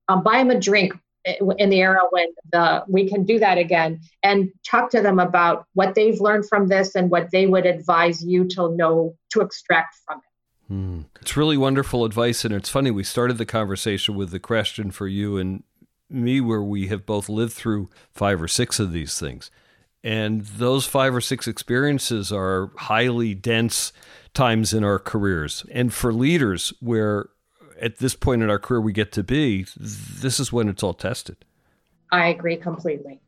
Um, buy them a drink in the era when the, we can do that again and talk to them about what they've learned from this and what they would advise you to know to extract from it. Hmm. It's really wonderful advice. And it's funny, we started the conversation with the question for you and me where we have both lived through five or six of these things. And those five or six experiences are highly dense times in our careers. And for leaders, where at this point in our career we get to be, this is when it's all tested. I agree completely.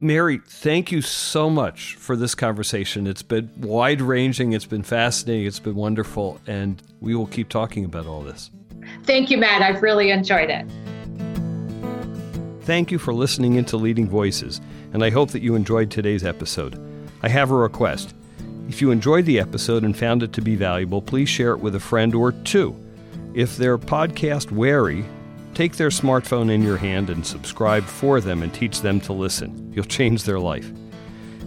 Mary, thank you so much for this conversation. It's been wide ranging, it's been fascinating, it's been wonderful, and we will keep talking about all this. Thank you, Matt. I've really enjoyed it. Thank you for listening into Leading Voices, and I hope that you enjoyed today's episode. I have a request. If you enjoyed the episode and found it to be valuable, please share it with a friend or two. If they're podcast wary, take their smartphone in your hand and subscribe for them and teach them to listen. You'll change their life.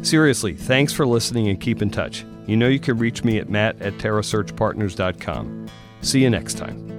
Seriously, thanks for listening and keep in touch. You know you can reach me at matt at terrasearchpartners.com. See you next time.